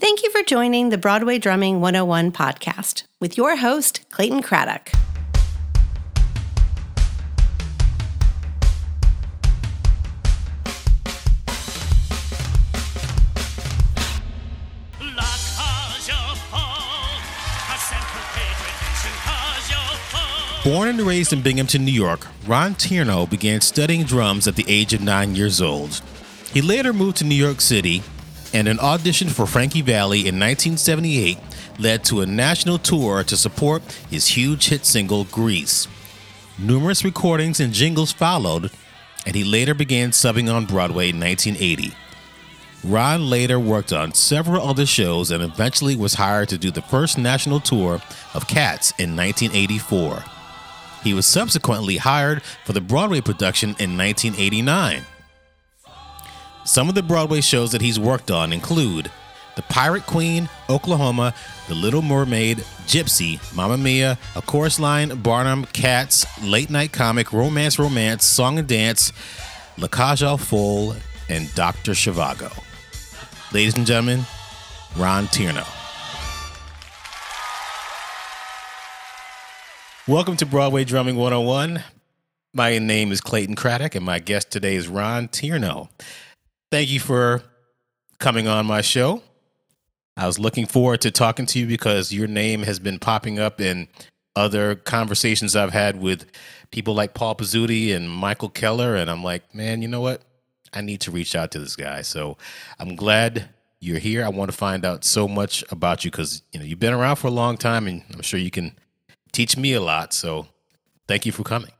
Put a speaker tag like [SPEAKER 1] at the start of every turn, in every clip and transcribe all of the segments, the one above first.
[SPEAKER 1] Thank you for joining the Broadway Drumming 101 podcast with your host, Clayton Craddock.
[SPEAKER 2] Born and raised in Binghamton, New York, Ron Tierno began studying drums at the age of nine years old. He later moved to New York City, and an audition for Frankie Valli in 1978 led to a national tour to support his huge hit single, Grease. Numerous recordings and jingles followed, and he later began subbing on Broadway in 1980. Ron later worked on several other shows and eventually was hired to do the first national tour of Cats in 1984. He was subsequently hired for the Broadway production in 1989. Some of the Broadway shows that he's worked on include The Pirate Queen, Oklahoma, The Little Mermaid, Gypsy, Mamma Mia, A Chorus Line, Barnum, Cats, Late Night Comic, Romance Romance, Song and Dance, La Cage aux Folles, and Dr. Zhivago. Ladies and gentlemen, Ron Tierno. Welcome to Broadway Drumming 101. My name is Clayton Craddock, and my guest today is Ron Tierno. Thank you for coming on my show. I was looking forward to talking to you because your name has been popping up in other conversations I've had with people like Paul Pizzuti and Michael Keller. And I'm like, man, you know what? I need to reach out to this guy. So I'm glad you're here. I want to find out so much about you because you know you've been around for a long time, and I'm sure you can teach me a lot. So thank you for coming.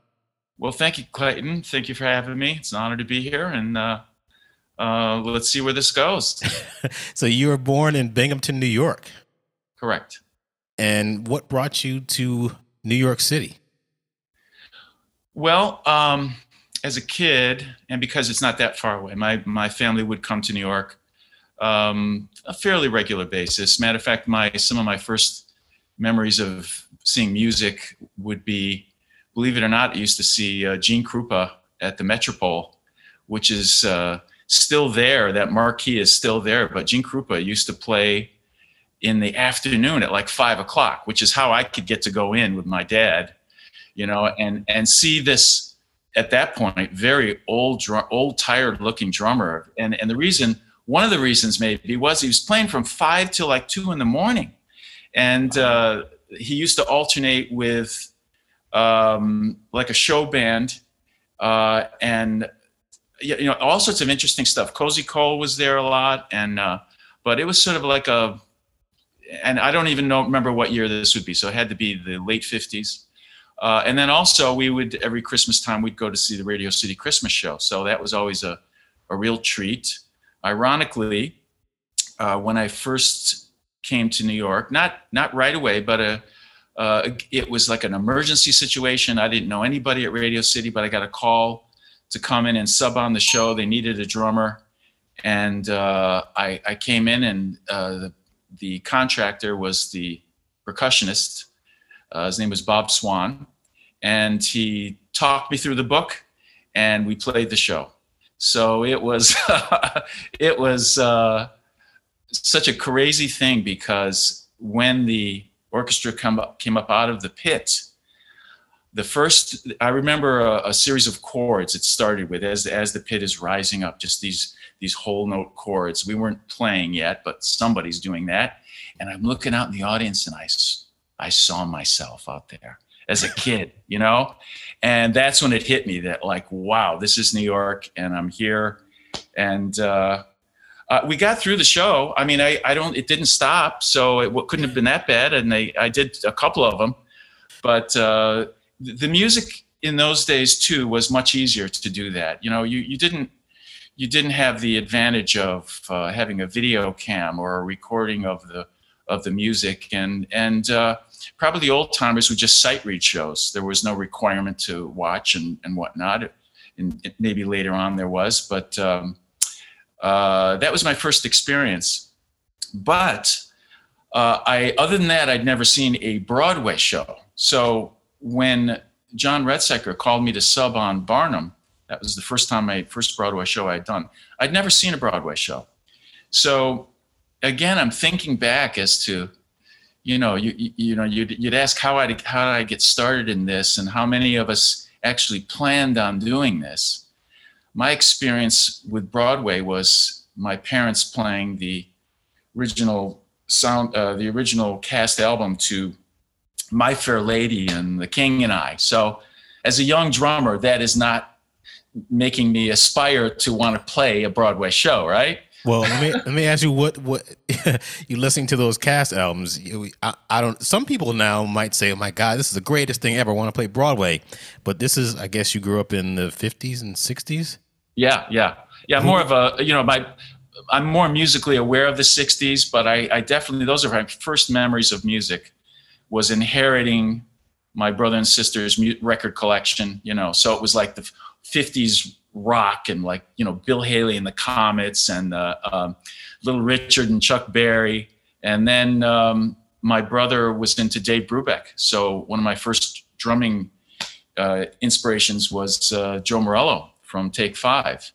[SPEAKER 3] Well, thank you, Clayton. Thank you for having me. It's an honor to be here, and uh, uh, let's see where this goes.
[SPEAKER 2] so you were born in Binghamton, New York.
[SPEAKER 3] Correct.
[SPEAKER 2] And what brought you to New York City?
[SPEAKER 3] Well, um, as a kid, and because it's not that far away, my my family would come to New York um, a fairly regular basis. Matter of fact, my some of my first memories of seeing music would be, believe it or not, I used to see uh, Gene Krupa at the Metropole, which is uh, still there. That marquee is still there. But Gene Krupa used to play in the afternoon at like five o'clock, which is how I could get to go in with my dad, you know, and and see this at that point very old, old, tired looking drummer. And and the reason, one of the reasons maybe was he was playing from five till like two in the morning, and. Uh, he used to alternate with um, like a show band uh, and you know all sorts of interesting stuff. Cozy Cole was there a lot, and uh, but it was sort of like a and I don't even know remember what year this would be, so it had to be the late fifties. Uh, and then also we would every Christmas time we'd go to see the Radio City Christmas show, so that was always a a real treat. Ironically, uh, when I first came to New York. Not not right away, but a, uh, uh, it was like an emergency situation. I didn't know anybody at Radio City, but I got a call to come in and sub on the show. They needed a drummer, and uh, I, I came in, and uh, the, the contractor was the percussionist. Uh, his name was Bob Swan, and he talked me through the book, and we played the show. So it was it was uh, such a crazy thing because when the orchestra come up, came up out of the pit, the first I remember a, a, series of chords it started with as as the pit is rising up, just these these whole note chords. We weren't playing yet, but somebody's doing that, and I'm looking out in the audience and I I saw myself out there as a kid, you know, and that's when it hit me that like wow, this is New York, and I'm here, and uh, uh, we got through the show. I mean, I, I don't, it didn't stop, so it couldn't have been that bad. And they, I did a couple of them, but uh, the music in those days too was much easier to do that. You know, you, you didn't, you didn't have the advantage of uh, having a video cam or a recording of the of the music, and and uh, probably the old timers would just sight read shows. There was no requirement to watch and and whatnot. And maybe later on there was, but um, uh, that was my first experience. But uh, I, other than that, I'd never seen a Broadway show. So when John Redsecker called me to sub on Barnum, that was the first time my first Broadway show I had done. I'd never seen a Broadway show. So again, I'm thinking back as to, you know, you, you know, you'd, you'd ask how I how did I get started in this, and how many of us actually planned on doing this. My experience with Broadway was my parents playing the original sound, uh, the original cast album to My Fair Lady and The King and I. So, as a young drummer, that is not making me aspire to want to play a Broadway show, right?
[SPEAKER 2] Well, let me let me ask you what what you listening to those cast albums. You, I, I, don't. Some people now might say, "Oh my God, this is the greatest thing ever." I want to play Broadway, but this is, I guess, you grew up in the fifties and sixties.
[SPEAKER 3] Yeah, yeah, yeah. Mm-hmm. More of a you know my. I'm more musically aware of the '60s, but I, I definitely those are my first memories of music. Was inheriting my brother and sister's record collection. You know, so it was like the '50s rock and like you know Bill Haley and the Comets and uh, um, Little Richard and Chuck Berry, and then um, my brother was into Dave Brubeck. So one of my first drumming uh, inspirations was uh, Joe Morello from Take Five.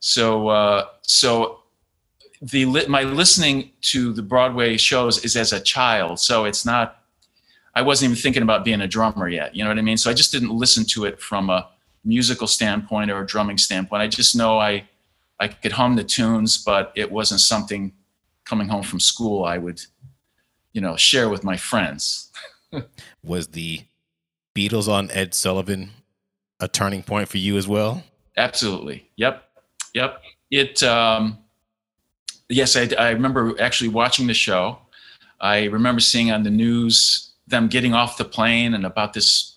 [SPEAKER 3] So uh, so the my listening to the Broadway shows is as a child, so it's not. I wasn't even thinking about being a drummer yet. You know what I mean? So I just didn't listen to it from a musical standpoint or a drumming standpoint. I just know I I could hum the tunes, but it wasn't something coming home from school I would, you know, share with my friends.
[SPEAKER 2] was the Beatles on Ed Sullivan a turning point for you as well?
[SPEAKER 3] Absolutely. Yep. Yep. It um yes, I, I remember actually watching the show. I remember seeing on the news them getting off the plane and about this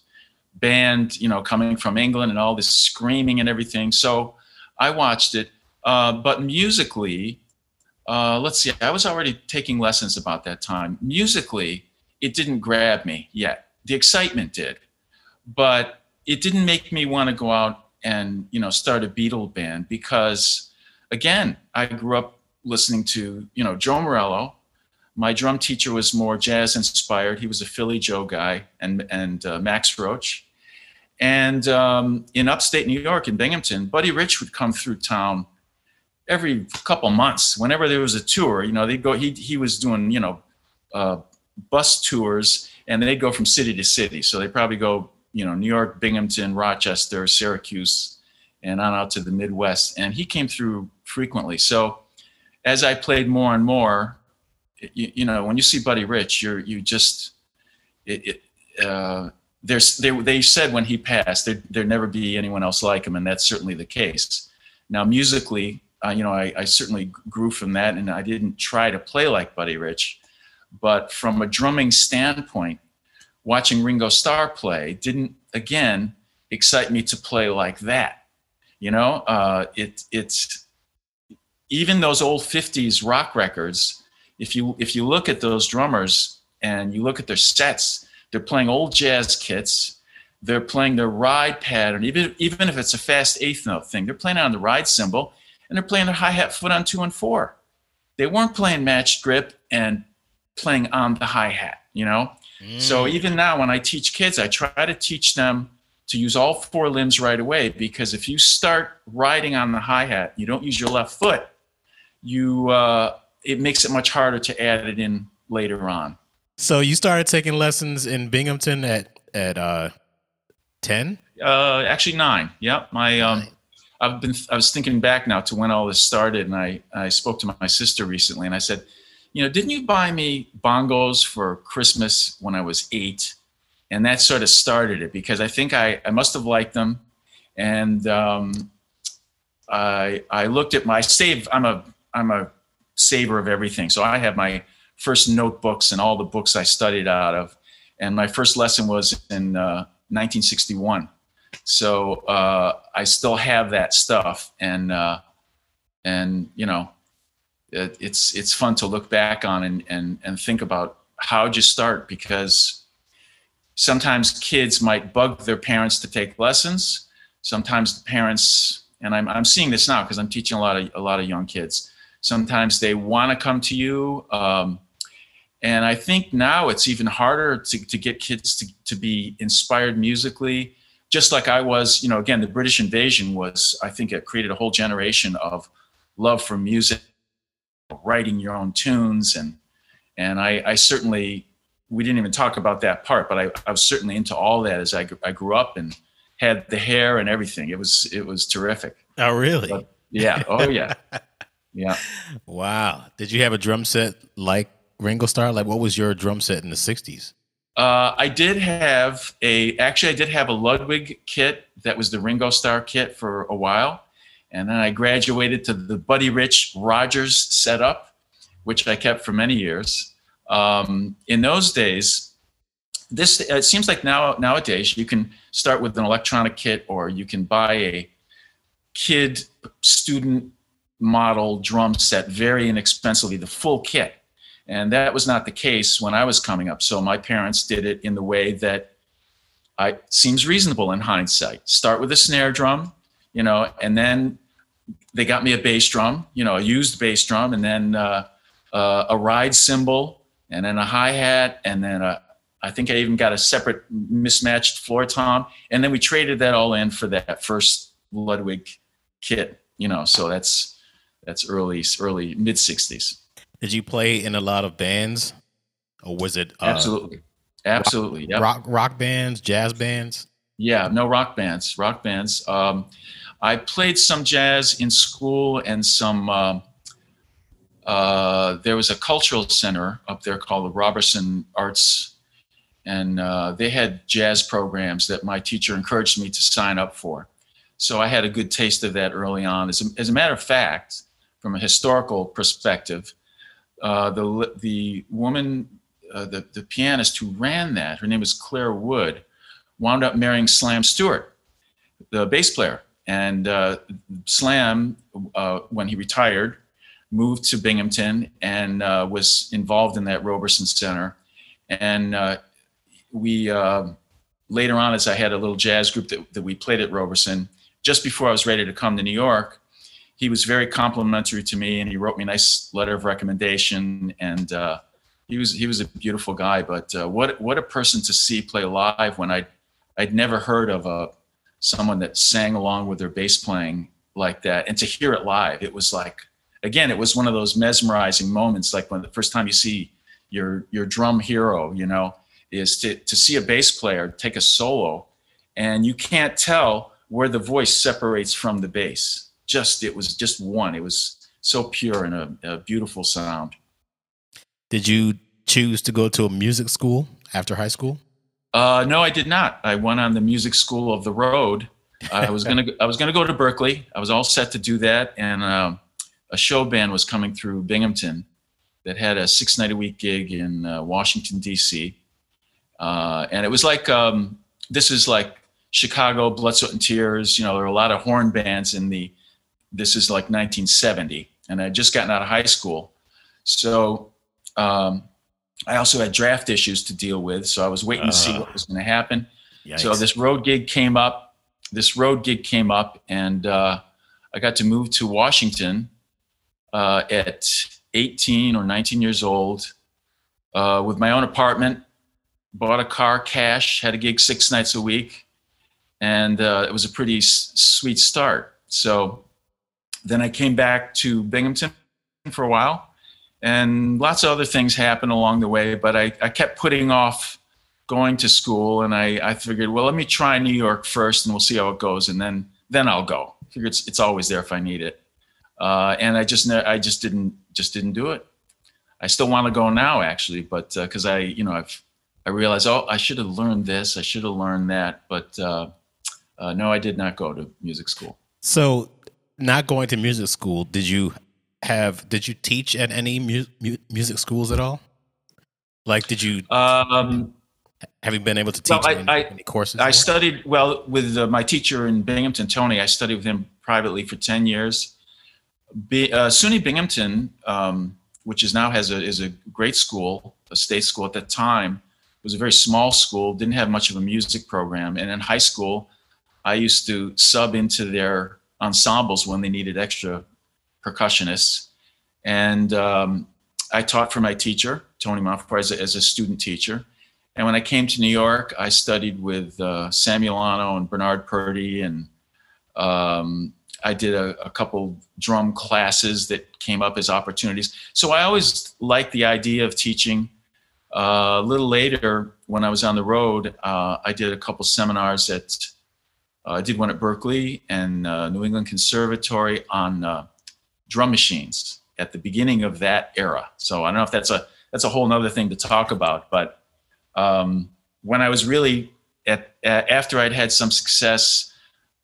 [SPEAKER 3] band, you know, coming from England and all this screaming and everything. So I watched it. Uh, but musically, uh, let's see, I was already taking lessons about that time. Musically, it didn't grab me yet. The excitement did, but it didn't make me want to go out and you know start a Beatle band because, again, I grew up listening to you know Joe Morello. My drum teacher was more jazz inspired. He was a Philly Joe guy, and and uh, Max Roach. And um, in upstate New York, in Binghamton, Buddy Rich would come through town every couple months. Whenever there was a tour, you know, they'd go. He he was doing you know uh, bus tours, and they'd go from city to city. So they probably go you know New York, Binghamton, Rochester, Syracuse, and on out to the Midwest. And he came through frequently. So as I played more and more, you, you know, when you see Buddy Rich, you're you just it, it uh, there's they, they said when he passed there there never be anyone else like him and that's certainly the case. Now musically uh, you know I, I certainly grew from that and i didn't try to play like buddy rich but from a drumming standpoint watching ringo starr play didn't again excite me to play like that you know? Uh, it it's even those old 50s rock records if you if you look at those drummers and you look at their sets they're playing old jazz kits. They're playing their ride pattern, even, even if it's a fast eighth note thing. They're playing on the ride cymbal and they're playing their hi hat foot on two and four. They weren't playing matched grip and playing on the hi hat, you know? Mm. So even now, when I teach kids, I try to teach them to use all four limbs right away because if you start riding on the hi hat, you don't use your left foot, you uh, it makes it much harder to add it in later on.
[SPEAKER 2] So you started taking lessons in Binghamton at at uh, ten?
[SPEAKER 3] Uh, actually nine. Yep. My um, I've been I was thinking back now to when all this started, and I I spoke to my sister recently, and I said, you know, didn't you buy me bongos for Christmas when I was eight? And that sort of started it because I think I I must have liked them, and um, I I looked at my save. I'm a I'm a saver of everything, so I have my first notebooks and all the books I studied out of. And my first lesson was in uh, 1961. So uh, I still have that stuff, and uh, and you know, it, it's it's fun to look back on and and and think about how'd you start because sometimes kids might bug their parents to take lessons. Sometimes the parents, and I'm I'm seeing this now because I'm teaching a lot of a lot of young kids. Sometimes they want to come to you. Um, and I think now it's even harder to, to get kids to, to be inspired musically, just like I was, you know, again, the British invasion was, I think it created a whole generation of love for music writing your own tunes and and I, I certainly we didn't even talk about that part, but I, I was certainly into all that as I, I grew up and had the hair and everything. It was it was terrific.
[SPEAKER 2] Oh, really?
[SPEAKER 3] But, yeah. Oh, yeah. yeah.
[SPEAKER 2] Wow. Did you have a drum set like Ringo Starr? Like, what was your drum set in the '60s?
[SPEAKER 3] Uh, I did have a actually I did have a Ludwig kit that was the Ringo Starr kit for a while, and then I graduated to the Buddy Rich Rogers setup, which I kept for many years. Um, in those days, this it seems like now nowadays you can start with an electronic kit or you can buy a kid student model drum set very inexpensively, the full kit. And that was not the case when I was coming up. So my parents did it in the way that I seems reasonable in hindsight. Start with a snare drum, you know, and then they got me a bass drum, you know, a used bass drum, and then uh, uh, a ride cymbal, and then a hi hat, and then a, I think I even got a separate mismatched floor tom, and then we traded that all in for that first Ludwig kit, you know. So that's that's early early mid '60s.
[SPEAKER 2] Did you play in a lot of bands, or was it
[SPEAKER 3] uh, absolutely, absolutely,
[SPEAKER 2] rock, yep. rock rock bands, jazz bands?
[SPEAKER 3] Yeah, no rock bands, rock bands. Um, I played some jazz in school and some. Uh, uh, there was a cultural center up there called the Roberson Arts, and uh, they had jazz programs that my teacher encouraged me to sign up for. So I had a good taste of that early on. As a, as a matter of fact, from a historical perspective, uh, the the woman, uh, the the pianist who ran that, her name was Claire Wood, wound up marrying Slam Stewart, the bass player. And uh, Slam, uh, when he retired, moved to Binghamton and uh, was involved in that Roberson Center. And uh, we later on, as I had a little jazz group that, that we played at Roberson, just before I was ready to come to New York, he was very complimentary to me and he wrote me a nice letter of recommendation and uh, he was he was a beautiful guy but uh, what what a person to see play live when I I'd never heard of a someone that sang along with their bass playing like that and to hear it live it was like again it was one of those mesmerizing moments like when the first time you see your your drum hero you know is to to see a bass player take a solo and you can't tell where the voice separates from the bass just it was just one. It was so pure and a, a beautiful sound.
[SPEAKER 2] Did you choose to go to a music school after high school?
[SPEAKER 3] Uh, no, I did not. I went on the music school of the road. I was gonna I was gonna go to Berklee. I was all set to do that, and uh, a show band was coming through Binghamton that had a six night a week gig in uh, Washington D.C. Uh, and it was like um, this is like Chicago Blood, Sweat, and Tears. You know, there were a lot of horn bands in the this is like 1970, and I just gotten out of high school. So um, I also had draft issues to deal with. So I was waiting uh, to see uh-huh. what was going to happen. Yikes. So this road gig came up. This road gig came up, and uh, I got to move to Washington uh, at 18 or 19 years old uh, with my own apartment. Bought a car cash, had a gig six nights a week, and uh, it was a pretty s- sweet start. So then I came back to Binghamton for a while, and lots of other things happened along the way. But I, I kept putting off going to school, and I, I figured, well, let me try New York first, and we'll see how it goes, and then then I'll go. I figure it's it's always there if I need it. Uh, and I just I just didn't just didn't do it. I still want to go now, actually, but because uh, I you know I've I realized oh I should have learned this, I should have learned that, but uh, uh, no, I did not go to music school.
[SPEAKER 2] So not going to music school, did you have did you teach at any mu- mu- music schools at all? Like, did you? Um, have you been able to teach well, I, any, I, any, courses?
[SPEAKER 3] I studied well with uh, my teacher in Binghamton, Tony. I studied with him privately for ten years. Be, uh, SUNY Binghamton, um, which is now has a is a great school, a state school at that time, was a very small school. Didn't have much of a music program, and in high school, I used to sub into their ensembles when they needed extra percussionists. And um, I taught for my teacher, Tony Monfort, as a, as a student teacher. And when I came to New York, I studied with uh, Sam and Bernard Purdie, and um, I did a, a, couple drum classes that came up as opportunities. So I always liked the idea of teaching. Uh, a little later, when I was on the road, uh, I did a couple seminars at. Uh, I did one at Berklee and uh, New England Conservatory on uh, drum machines at the beginning of that era. So I don't know if that's a that's a whole nother thing to talk about. But um, when I was really at, after I'd had some success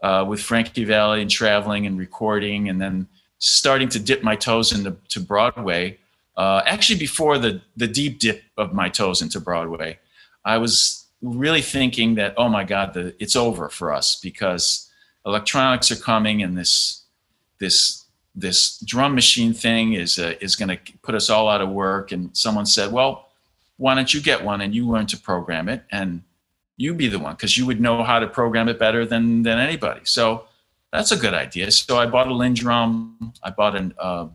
[SPEAKER 3] uh, with Frankie Valli and traveling and recording, and then starting to dip my toes into to Broadway. Uh, actually, before the the deep dip of my toes into Broadway, I was really thinking that oh my God, the, it's over for us because electronics are coming and this this this drum machine thing is uh, is going to put us all out of work. And someone said, well, why don't you get one and you learn to program it and you be the one because you would know how to program it better than than anybody. So that's a good idea. So I bought a LinnDrum. I bought an uh,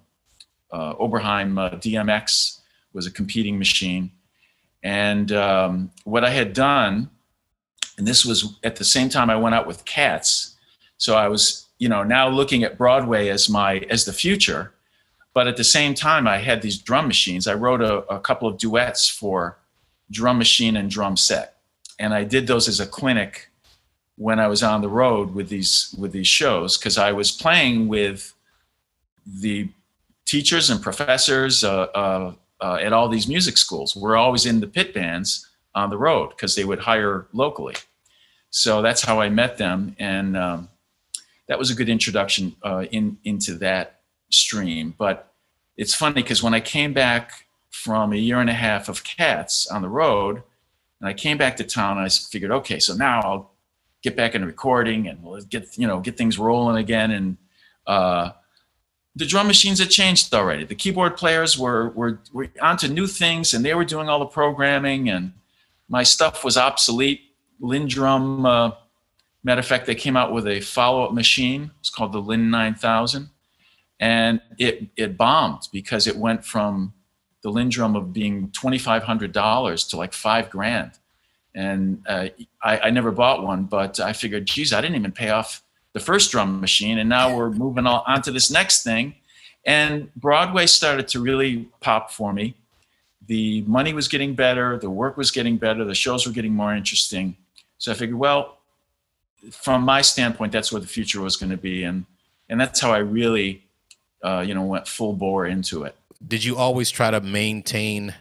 [SPEAKER 3] uh, Oberheim uh, DMX was a competing machine, and um, what I had done, and this was at the same time I went out with Cats. So I was you know now looking at Broadway as my as the future, but at the same time I had these drum machines. I wrote a, a couple of duets for drum machine and drum set, and I did those as a clinic when I was on the road with these with these shows because I was playing with the teachers and professors uh, uh, uh, at all these music schools. We're always in the pit bands on the road because they would hire locally. So that's how I met them, and um, that was a good introduction uh, in into that stream. But it's funny because when I came back from a year and a half of Cats on the road, and I came back to town, I figured, okay, so now I'll get back into recording and we'll get you know get things rolling again. And uh, the drum machines had changed already. The keyboard players were were were onto new things, and they were doing all the programming, and my stuff was obsolete. LinnDrum uh, Matter of fact, they came out with a follow-up machine. It's called the Linn 9000, and it it bombed because it went from the LinnDrum of being twenty five hundred dollars to like five grand. And uh, I, I, never bought one, but I figured, geez, I didn't even pay off the first drum machine, and now we're moving on, to this next thing. And Broadway started to really pop for me. The money was getting better, the work was getting better, the shows were getting more interesting. So I figured, well, from my standpoint, that's where the future was going to be, and and that's how I really, uh, you know, went full bore into it.
[SPEAKER 2] Did you always try to maintain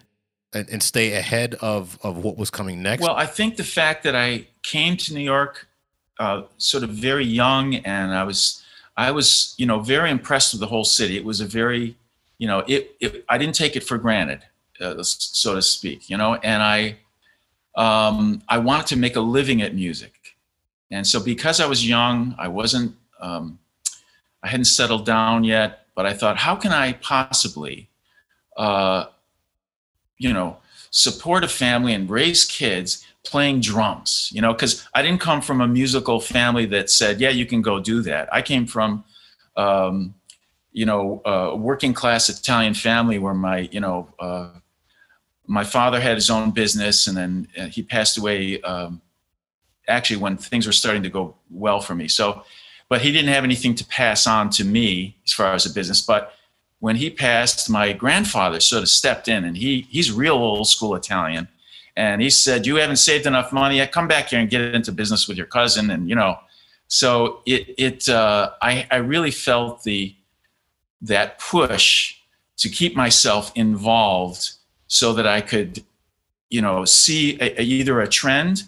[SPEAKER 2] and, and stay ahead of of what was coming next?
[SPEAKER 3] Well, I think the fact that I came to New York, uh, sort of very young, and I was I was you know very impressed with the whole city. It was a very you know it, it I didn't take it for granted, uh, so to speak. You know, and I um, I wanted to make a living at music and so because I was young, I wasn't, um, I hadn't settled down yet, but I thought, how can I possibly, uh, you know, support a family and raise kids playing drums, you know, because I didn't come from a musical family that said, yeah, you can go do that. I came from, um, you know, a working class Italian family where my, you know, uh, my father had his own business and then uh, he passed away um, actually when things were starting to go well for me. So, but he didn't have anything to pass on to me as far as a business. But when he passed, my grandfather sort of stepped in, and he he's real old school Italian, and he said, "You haven't saved enough money. Yet. Come back here and get into business with your cousin." And you know, so it it uh, I I really felt the that push to keep myself involved so that I could, you know, see a, a, either a trend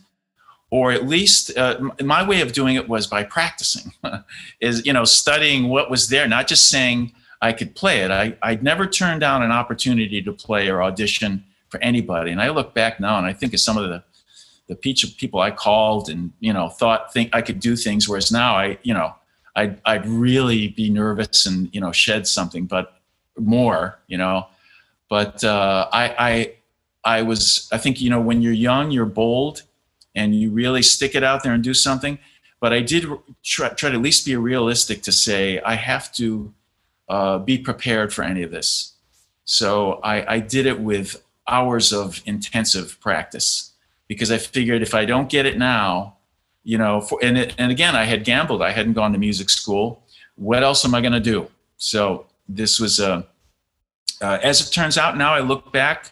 [SPEAKER 3] or at least uh, my way of doing it was by practicing is you know studying what was there not just saying i could play it I, i'd never turned down an opportunity to play or audition for anybody and i look back now and i think of some of the the people i called and you know thought think i could do things whereas now i you know i'd, I'd really be nervous and you know shed something but more you know but uh, I, I i was i think you know when you're young you're bold and you really stick it out there and do something. But I did try, try to at least be realistic to say I have to uh, be prepared for any of this. So I, I did it with hours of intensive practice because I figured if I don't get it now, you know, for, and, it, and again, I had gambled. I hadn't gone to music school. what else am I going to do? So this was a, uh, as it turns out now, I look back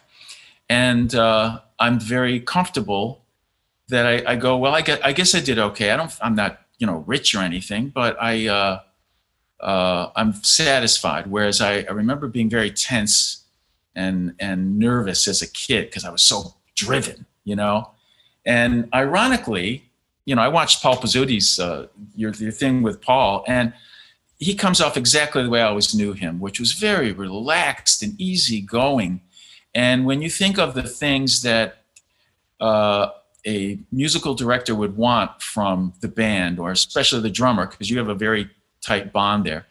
[SPEAKER 3] and uh, I'm very comfortable that I, I, go, well, I guess, I guess I did okay. I don't, I'm not, you know, rich or anything, but I, uh, uh, I'm satisfied. Whereas I, I remember being very tense and, and nervous as a kid because I was so driven, you know? And ironically, you know, I watched Paul Pizzuti's uh, your, your thing with Paul, and he comes off exactly the way I always knew him, which was very relaxed and easygoing. And when you think of the things that uh, a musical director would want from the band, or especially the drummer, because you have a very tight bond there,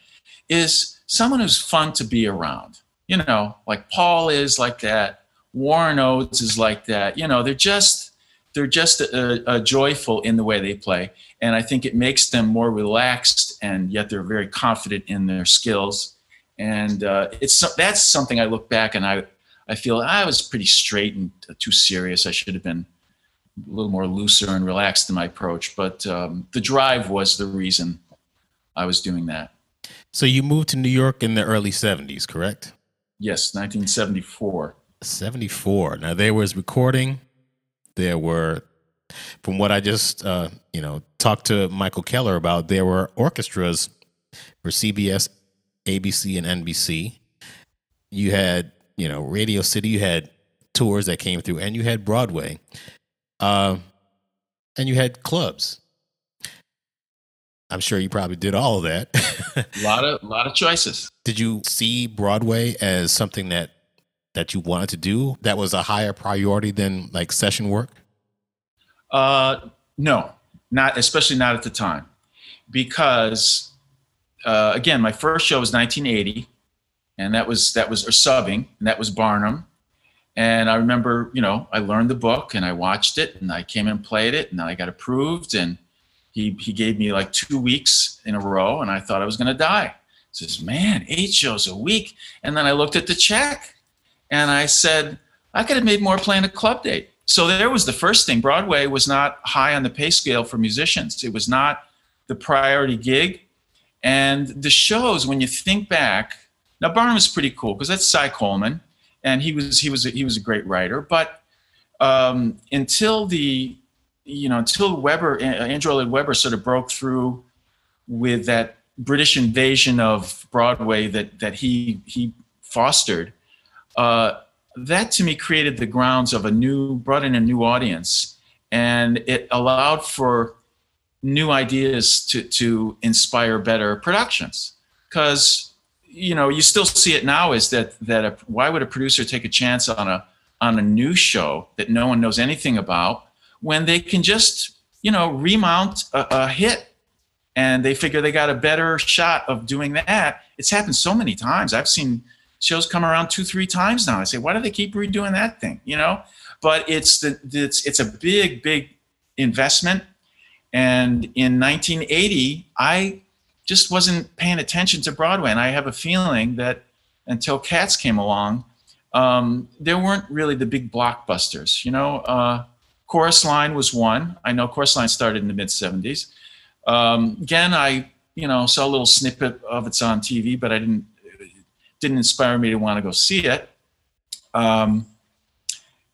[SPEAKER 3] is someone who's fun to be around. You know, like Paul is like that. Warren Odze is like that. You know, they're just they're just uh, uh, joyful in the way they play, and I think it makes them more relaxed, and yet they're very confident in their skills. And uh, it's that's something I look back and I I feel I was pretty straight and too serious. I should have been a little more looser and relaxed in my approach. But um, the drive was the reason I was doing that.
[SPEAKER 2] So you moved to New York in the early '70s, correct?
[SPEAKER 3] Yes, 1974.
[SPEAKER 2] 74. Now there was recording there were from what I just uh, you know talked to Michael Keller about, there were orchestras for CBS, ABC, and NBC. You had you know Radio City. You had tours that came through, and you had Broadway, uh, and you had clubs. I'm sure you probably did all of that.
[SPEAKER 3] a lot of a lot of choices.
[SPEAKER 2] Did you see Broadway as something that that you wanted to do that was a higher priority than like session work?
[SPEAKER 3] Uh, no, not especially not at the time, because uh, again, my first show was 1980, and that was that was or subbing, and that was Barnum. And I remember, you know, I learned the book and I watched it, and I came and played it, and I got approved, and he he gave me like two weeks in a row, and I thought I was going to die. He says, "Man, eight shows a week," and then I looked at the check and I said, I could have made more playing a club date. So there was the first thing. Broadway was not high on the pay scale for musicians. It was not the priority gig. And the shows, when you think back, now Barnum was pretty cool because that's Cy Coleman, and he was he was a, he was a great writer. But um, until the you know until Weber Andrew Lloyd Webber sort of broke through with that British invasion of Broadway that that he he fostered, uh, that to me created the grounds of a new, brought in a new audience, and it allowed for new ideas to, to inspire better productions. Because you know, you still see it now is that that a, why would a producer take a chance on a on a new show that no one knows anything about when they can just you know remount a, a hit and they figure they got a better shot of doing that. It's happened so many times. I've seen shows come around two, three times now. I say, why do they keep redoing that thing? You know, but it's the it's it's a big, big investment. And in 1980, I just wasn't paying attention to Broadway, and I have a feeling that until Cats came along, um, there weren't really the big blockbusters. You know, uh, Chorus Line was one. I know Chorus Line started in the mid 70s. Um, again, I you know saw a little snippet of it's on TV, but I didn't didn't inspire me to want to go see it. Um,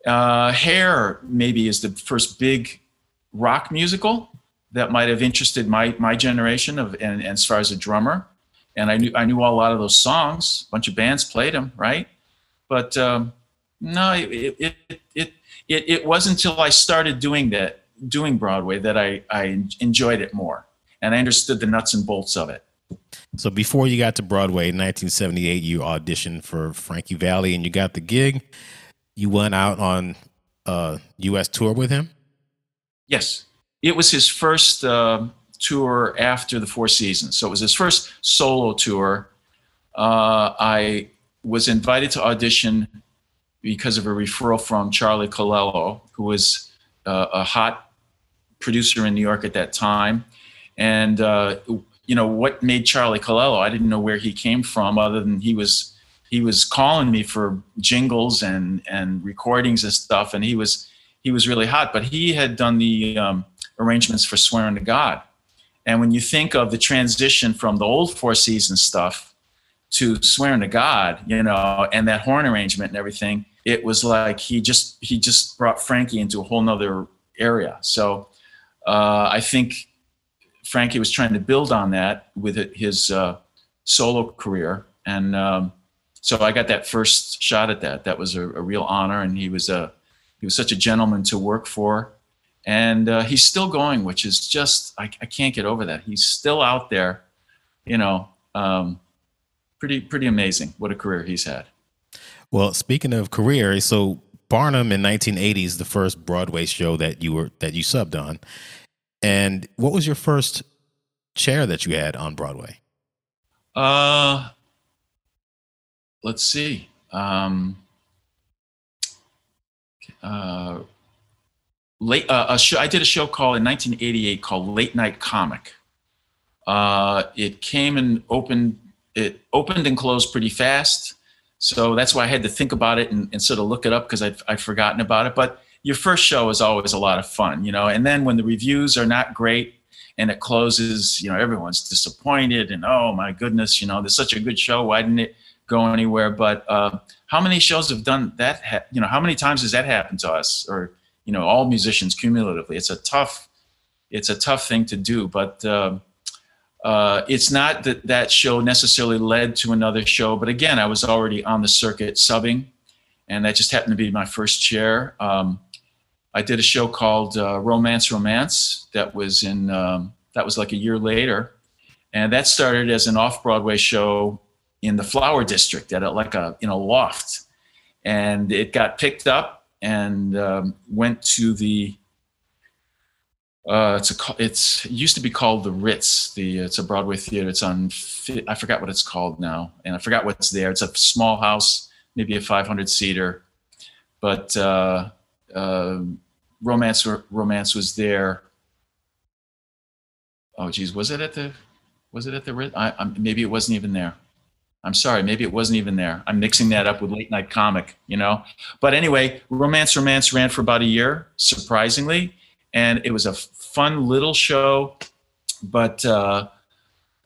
[SPEAKER 3] uh, Hair maybe is the first big rock musical that might have interested my my generation of and, and as far as a drummer. And I knew I knew a lot of those songs. A bunch of bands played them, right? But um, no, it it, it it it wasn't until I started doing that doing Broadway that I I enjoyed it more and I understood the nuts and bolts of it.
[SPEAKER 2] So before you got to Broadway in 1978, you auditioned for Frankie Valli and you got the gig. You went out on a U.S. tour with him.
[SPEAKER 3] Yes, it was his first uh, tour after the Four Seasons. So it was his first solo tour. Uh, I was invited to audition because of a referral from Charlie Calello, who was uh, a hot producer in New York at that time. And uh, you know what made Charlie Calello. I didn't know where he came from, other than he was he was calling me for jingles and and recordings and stuff, and he was he was really hot. But he had done the um, arrangements for Swearing to God, And when you think of the transition from the old Four Seasons stuff to swearing to God, you know, and that horn arrangement and everything, it was like he just he just brought Frankie into a whole nother area. So uh, I think Frankie was trying to build on that with his uh, solo career, and um, so I got that first shot at that. That was a, a, real honor, and he was a he was such a gentleman to work for, and uh, he's still going, which is just I, I, can't get over that. He's still out there, you know. Um, pretty pretty amazing what a career he's had.
[SPEAKER 2] Well, speaking of career, so Barnum in 1980 is the first Broadway show that you were that you subbed on. And what was your first chair that you had on Broadway?
[SPEAKER 3] Uh, let's see. Um, uh, late uh, a show. I did a show called in 1988 called Late Night Comic. Uh, it came and opened. It opened and closed pretty fast, so that's why I had to think about it and, and sort of look it up because I'd, I'd forgotten about it. But your first show is always a lot of fun, you know. And then when the reviews are not great and it closes, you know, everyone's disappointed and oh my goodness, you know, there's such a good show. Why didn't it go anywhere? But uh, how many shows have done that? Ha- you know, how many times has that happened to us or you know, all musicians cumulatively? It's a tough, it's a tough thing to do, but. Uh, uh, it's not that that show necessarily led to another show, but again, I was already on the circuit subbing, and that just happened to be my first chair. Um, I did a show called uh, Romance Romance that was in um, that was like a year later, and that started as an off Broadway show in the Flower District at a, like a in a loft, and it got picked up and um, went to the. Uh, it's a it's it used to be called the Ritz. The it's a Broadway theater. It's on I forgot what it's called now, and I forgot what's there. It's a small house, maybe a 500 seater, but. Uh, uh, romance romance was there. Oh geez, was it at the was it at the I, I, maybe it wasn't even there. I'm sorry, maybe it wasn't even there. I'm mixing that up with late night comic, you know. But anyway, romance romance ran for about a year, surprisingly, and it was a fun little show. But uh,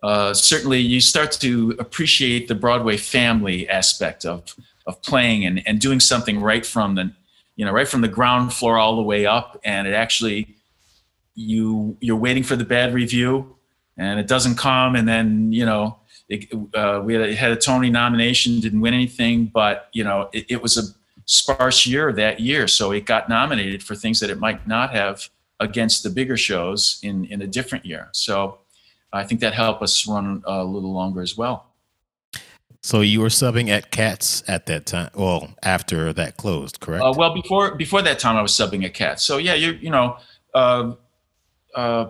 [SPEAKER 3] uh, certainly, you start to appreciate the Broadway family aspect of of playing and, and doing something right from the you know, right from the ground floor all the way up. And it actually, you you're waiting for the bad review, and it doesn't come, and then you know, it, uh, we had a, had a, Tony nomination, didn't win anything, but you know, it, it was a sparse year that year, so it got nominated for things that it might not have against the bigger shows in in a different year. So I think that helped us run a little longer as well.
[SPEAKER 2] So you were subbing at Cats at that time. Well, after that closed, correct?
[SPEAKER 3] Uh, well, before before that time, I was subbing at Cats. So yeah, you you know, uh, uh,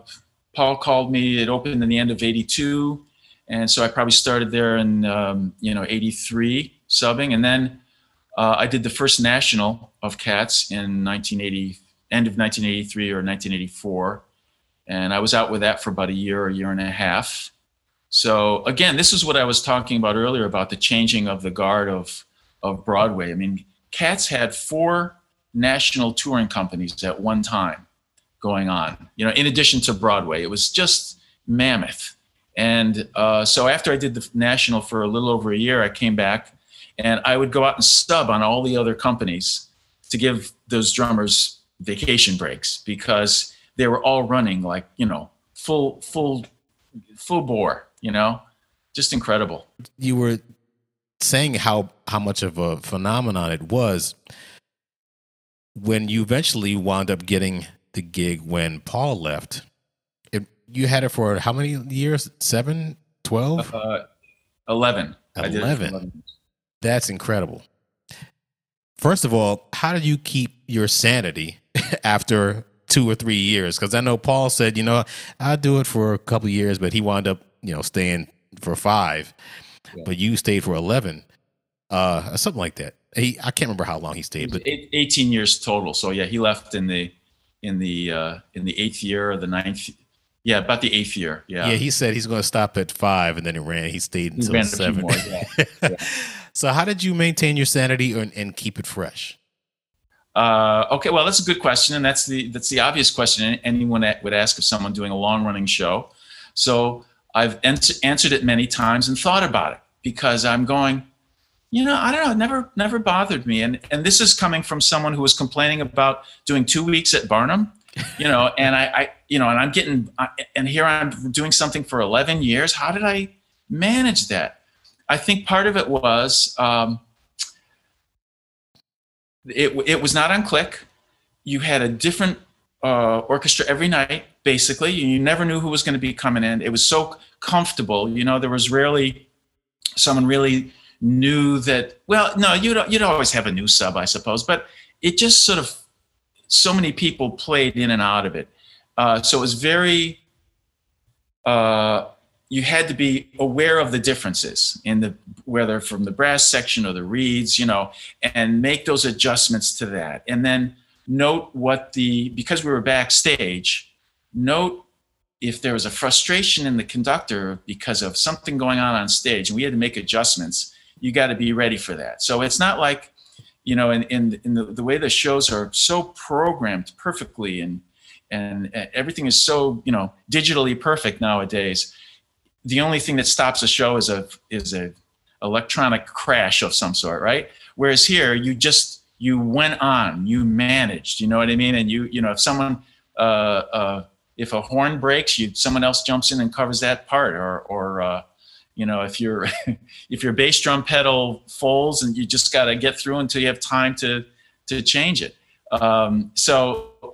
[SPEAKER 3] Paul called me. It opened in the end of '82, and so I probably started there in um, you know '83 subbing, and then uh, I did the first national of Cats in 1980, end of 1983 or 1984, and I was out with that for about a year, or a year and a half so again, this is what I was talking about earlier about the changing of the guard of of Broadway. I mean, Cats had four national touring companies at one time going on. You know, in addition to Broadway, it was just mammoth. And uh, so after I did the national for a little over a year, I came back and I would go out and sub on all the other companies to give those drummers vacation breaks because they were all running like you know full full full bore you know, just incredible.
[SPEAKER 2] You were saying how how much of a phenomenon it was when you eventually wound up getting the gig when Paul left. It, you had it for how many years? Seven, 12?
[SPEAKER 3] Uh, 11.
[SPEAKER 2] 11. 11. That's incredible. First of all, how did you keep your sanity after two or three years? Because I know Paul said, you know, I'll do it for a couple years, but he wound up you know, staying for five, yeah. but you stayed for 11, uh, something like that. He, I can't remember how long he stayed, but
[SPEAKER 3] eight, 18 years total. So yeah, he left in the, in the, uh, in the eighth year or the ninth. Yeah. About the eighth year. Yeah.
[SPEAKER 2] Yeah. He said he's going to stop at five and then he ran, he stayed until he seven. More, yeah. yeah. So how did you maintain your sanity and, and keep it fresh?
[SPEAKER 3] Uh, okay, well, that's a good question, and that's the that's the obvious question anyone would ask of someone doing a long running show. So I've ans- answered it many times and thought about it because I'm going, you know, I don't know, it never never bothered me. And and this is coming from someone who was complaining about doing two weeks at Barnum, you know, and I, I you know, and I'm getting, and here I'm doing something for 11 years. How did I manage that? I think part of it was um, it it was not on click. You had a different uh, orchestra every night, basically. You never knew who was going to be coming in. It was so comfortable. You know, there was rarely someone really knew that well no you'd, you'd always have a new sub i suppose but it just sort of so many people played in and out of it uh, so it was very uh, you had to be aware of the differences in the whether from the brass section or the reeds you know and make those adjustments to that and then note what the because we were backstage note if there was a frustration in the conductor because of something going on on stage and we had to make adjustments you got to be ready for that. So it's not like, you know, in, in, in the, the way the shows are so programmed perfectly and, and everything is so, you know, digitally perfect nowadays. The only thing that stops a show is a, is a electronic crash of some sort, right? Whereas here you just, you went on, you managed, you know what I mean? And you, you know, if someone, uh, uh, if a horn breaks, you, someone else jumps in and covers that part or, or, uh, you know if your if your bass drum pedal folds and you just got to get through until you have time to to change it um, so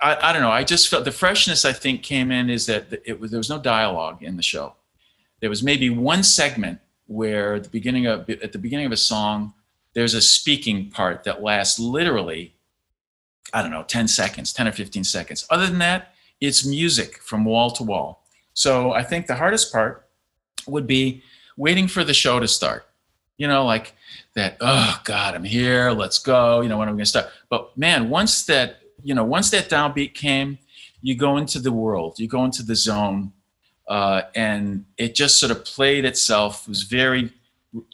[SPEAKER 3] I, I don't know i just felt the freshness i think came in is that it was there was no dialogue in the show there was maybe one segment where at the beginning of at the beginning of a song there's a speaking part that lasts literally i don't know 10 seconds 10 or 15 seconds other than that it's music from wall to wall so i think the hardest part would be waiting for the show to start. You know, like that, oh God, I'm here, let's go, you know, when I'm gonna start. But man, once that, you know, once that downbeat came, you go into the world, you go into the zone, uh, and it just sort of played itself. It was very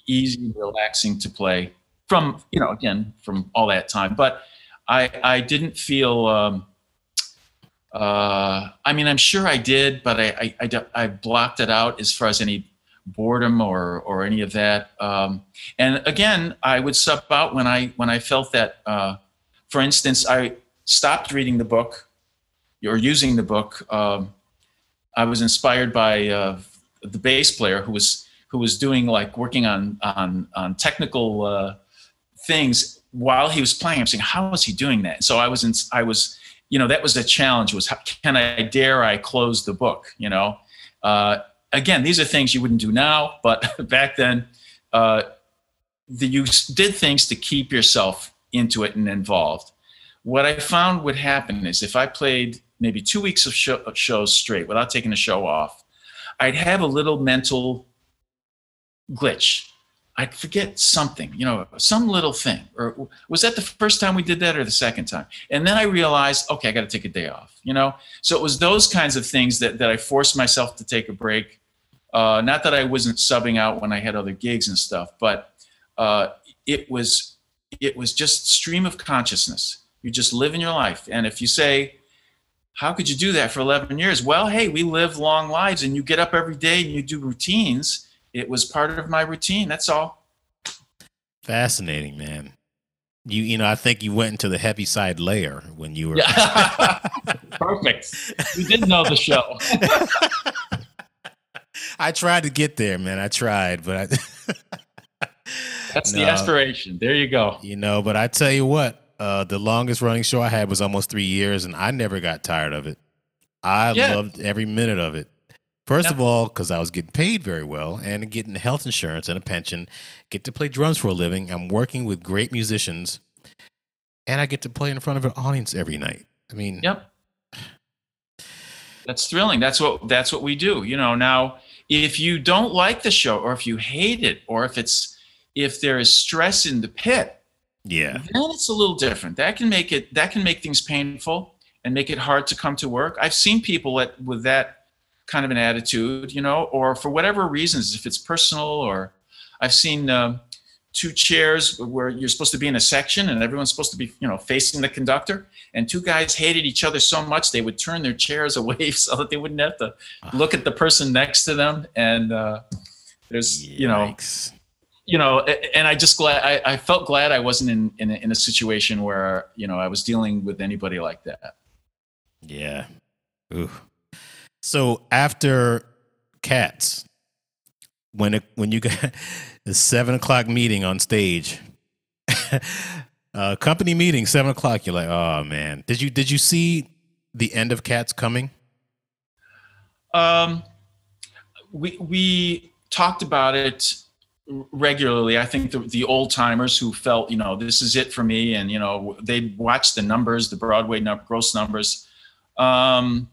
[SPEAKER 3] easy, relaxing to play from, you know, again, from all that time. But I, I didn't feel, um, uh, I mean, I'm sure I did, but I, I, I, I, blocked it out as far as any boredom or, or any of that. Um, and again, I would sub out when I, when I felt that, uh, for instance, I stopped reading the book or using the book. Um, I was inspired by uh, the bass player who was, who was doing like working on, on, on technical uh, things while he was playing. I'm saying, how was he doing that? So I was, in, I was, you know that was a challenge was how, can i dare i close the book you know uh, again these are things you wouldn't do now but back then uh, the, you did things to keep yourself into it and involved what i found would happen is if i played maybe two weeks of, show, of shows straight without taking a show off i'd have a little mental glitch I'd forget something, you know, some little thing. Or was that the first time we did that or the second time? And then I realized, okay, I got to take a day off, you know? So it was those kinds of things that, that I forced myself to take a break. Uh, not that I wasn't subbing out when I had other gigs and stuff, but uh, it was it was just stream of consciousness. You just live in your life. And if you say, how could you do that for 11 years? Well, hey, we live long lives and you get up every day and you do routines it was part of my routine. That's all.
[SPEAKER 2] Fascinating, man. You you know, I think you went into the Heaviside Layer when you were
[SPEAKER 3] yeah. perfect. You did know the show.
[SPEAKER 2] I tried to get there, man. I tried, but
[SPEAKER 3] I That's no, the aspiration. There you go.
[SPEAKER 2] You know, but I tell you what, uh, the longest running show I had was almost three years, and I never got tired of it. I yeah. loved every minute of it. First yep. of all, because I was getting paid very well and getting health insurance and a pension, get to play drums for a living. I'm working with great musicians, and I get to play in front of an audience every night. I mean,
[SPEAKER 3] yep, that's thrilling. That's what that's what we do. You know, now if you don't like the show, or if you hate it, or if it's if there is stress in the pit,
[SPEAKER 2] yeah,
[SPEAKER 3] then it's a little different. That can make it that can make things painful and make it hard to come to work. I've seen people with that kind of an attitude, you know, or for whatever reasons, if it's personal or I've seen uh, two chairs where you're supposed to be in a section and everyone's supposed to be, you know, facing the conductor. And two guys hated each other so much they would turn their chairs away so that they wouldn't have to look at the person next to them. And uh, there's, you know,
[SPEAKER 2] Yikes.
[SPEAKER 3] You know, and I just glad I, I felt glad I wasn't in in a, in a situation where you know I was dealing with anybody like that.
[SPEAKER 2] Yeah. Ooh. So after Cats, when it, when you got the seven o'clock meeting on stage, uh, company meeting seven o'clock, you're like, oh man, did you did you see the end of Cats coming?
[SPEAKER 3] Um, we we talked about it regularly. I think the, the old timers who felt, you know, this is it for me, and you know, they watched the numbers, the Broadway num- gross numbers. Um,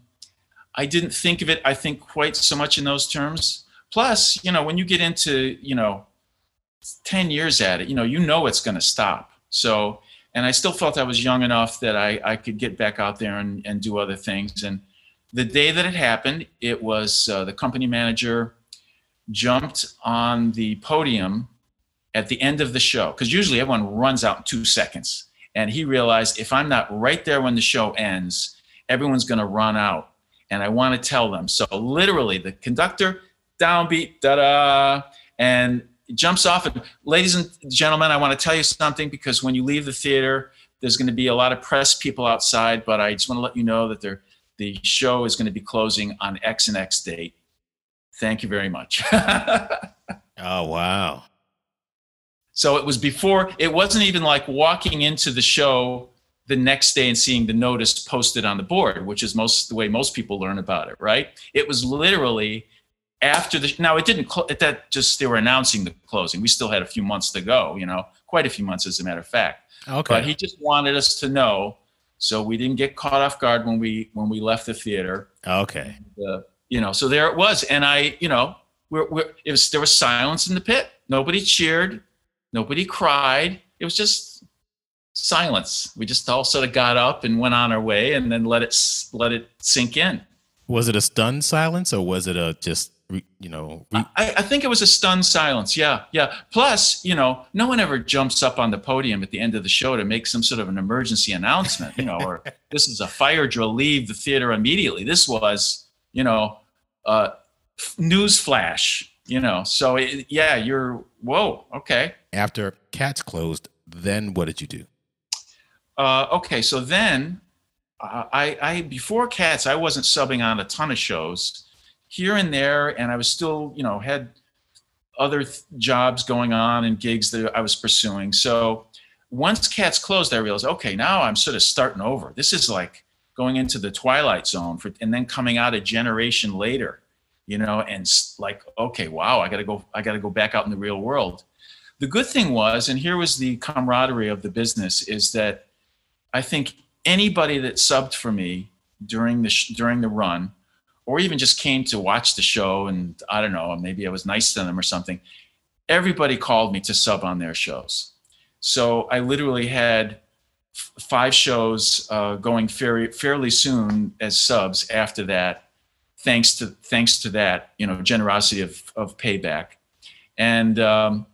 [SPEAKER 3] I didn't think of it, I think, quite so much in those terms. Plus, you know, when you get into, you know, ten years at it, you know, you know it's going to stop. So, and I still felt I was young enough that I I could get back out there and and do other things and the day that it happened, it was uh, the company manager jumped on the podium at the end of the show because usually everyone runs out in two seconds. And he realized if I'm not right there when the show ends, everyone's going to run out. And I want to tell them. So literally, the conductor downbeat, da da, and jumps off. And ladies and gentlemen, I want to tell you something because when you leave the theater, there's going to be a lot of press people outside. But I just want to let you know that the show is going to be closing on X and X date. Thank you very much.
[SPEAKER 2] Oh wow.
[SPEAKER 3] so it was before, it wasn't even like walking into the show the next day and seeing the notice posted on the board, which is most the way most people learn about it, right? It was literally after the now it didn't cl- that just they were announcing the closing. We still had a few months to go, you know, quite a few months as a matter of fact.
[SPEAKER 2] Okay.
[SPEAKER 3] But he just wanted us to know so we didn't get caught off guard when we when we left the theater.
[SPEAKER 2] okay.
[SPEAKER 3] uh, you know, so there it was, and I, you know, we're, we're, it was there was silence in the pit. Nobody cheered, nobody cried. It was just silence. We just all sort of got up and went on our way, and then let it let it sink in.
[SPEAKER 2] Was it a stunned silence or was it a just you know? Re-
[SPEAKER 3] I, I think it was a stunned silence. Yeah, yeah. Plus, you know, no one ever jumps up on the podium at the end of the show to make some sort of an emergency announcement, you know, or this is a fire drill, leave the theater immediately. This was, you know, uh, news flash, you know. So, it, yeah, you're, whoa, okay.
[SPEAKER 2] after Cats closed, then what did you do?
[SPEAKER 3] Uh, okay, so then uh, I, I before Cats, I wasn't subbing on a ton of shows here and there, and I was still, you know, had other th- jobs going on and gigs that I was pursuing. So once Cats closed, I realized, okay, now I'm sort of starting over. This is like going into the twilight zone for, and then coming out a generation later, you know, and like, okay, wow, I got to go, I got to go back out in the real world. The good thing was, and here was the camaraderie of the business, is that I think anybody that subbed for me during the sh- during the run, or even just came to watch the show, and I don't know, maybe I was nice to them or something. Everybody called me to sub on their shows, so I literally had five shows uh, going fairly fairly soon as subs after that, thanks to thanks to that you know generosity of of payback, and um,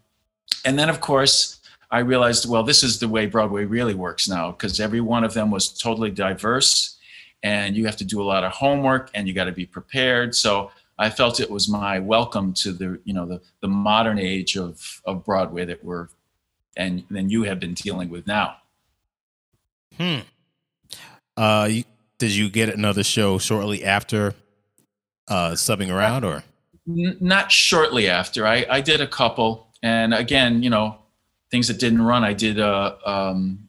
[SPEAKER 3] and then of course I realized, well, this is the way Broadway really works now because every one of them was totally diverse and you have to do a lot of homework and you got to be prepared. So I felt it was my welcome to the, you know, the, the modern age of, of Broadway that we're, and then you have been dealing with now.
[SPEAKER 2] Hmm. Uh, you, did you get another show shortly after uh, subbing around, or
[SPEAKER 3] N- not shortly after I, I did a couple and again, you know, things that didn't run. I did a, um,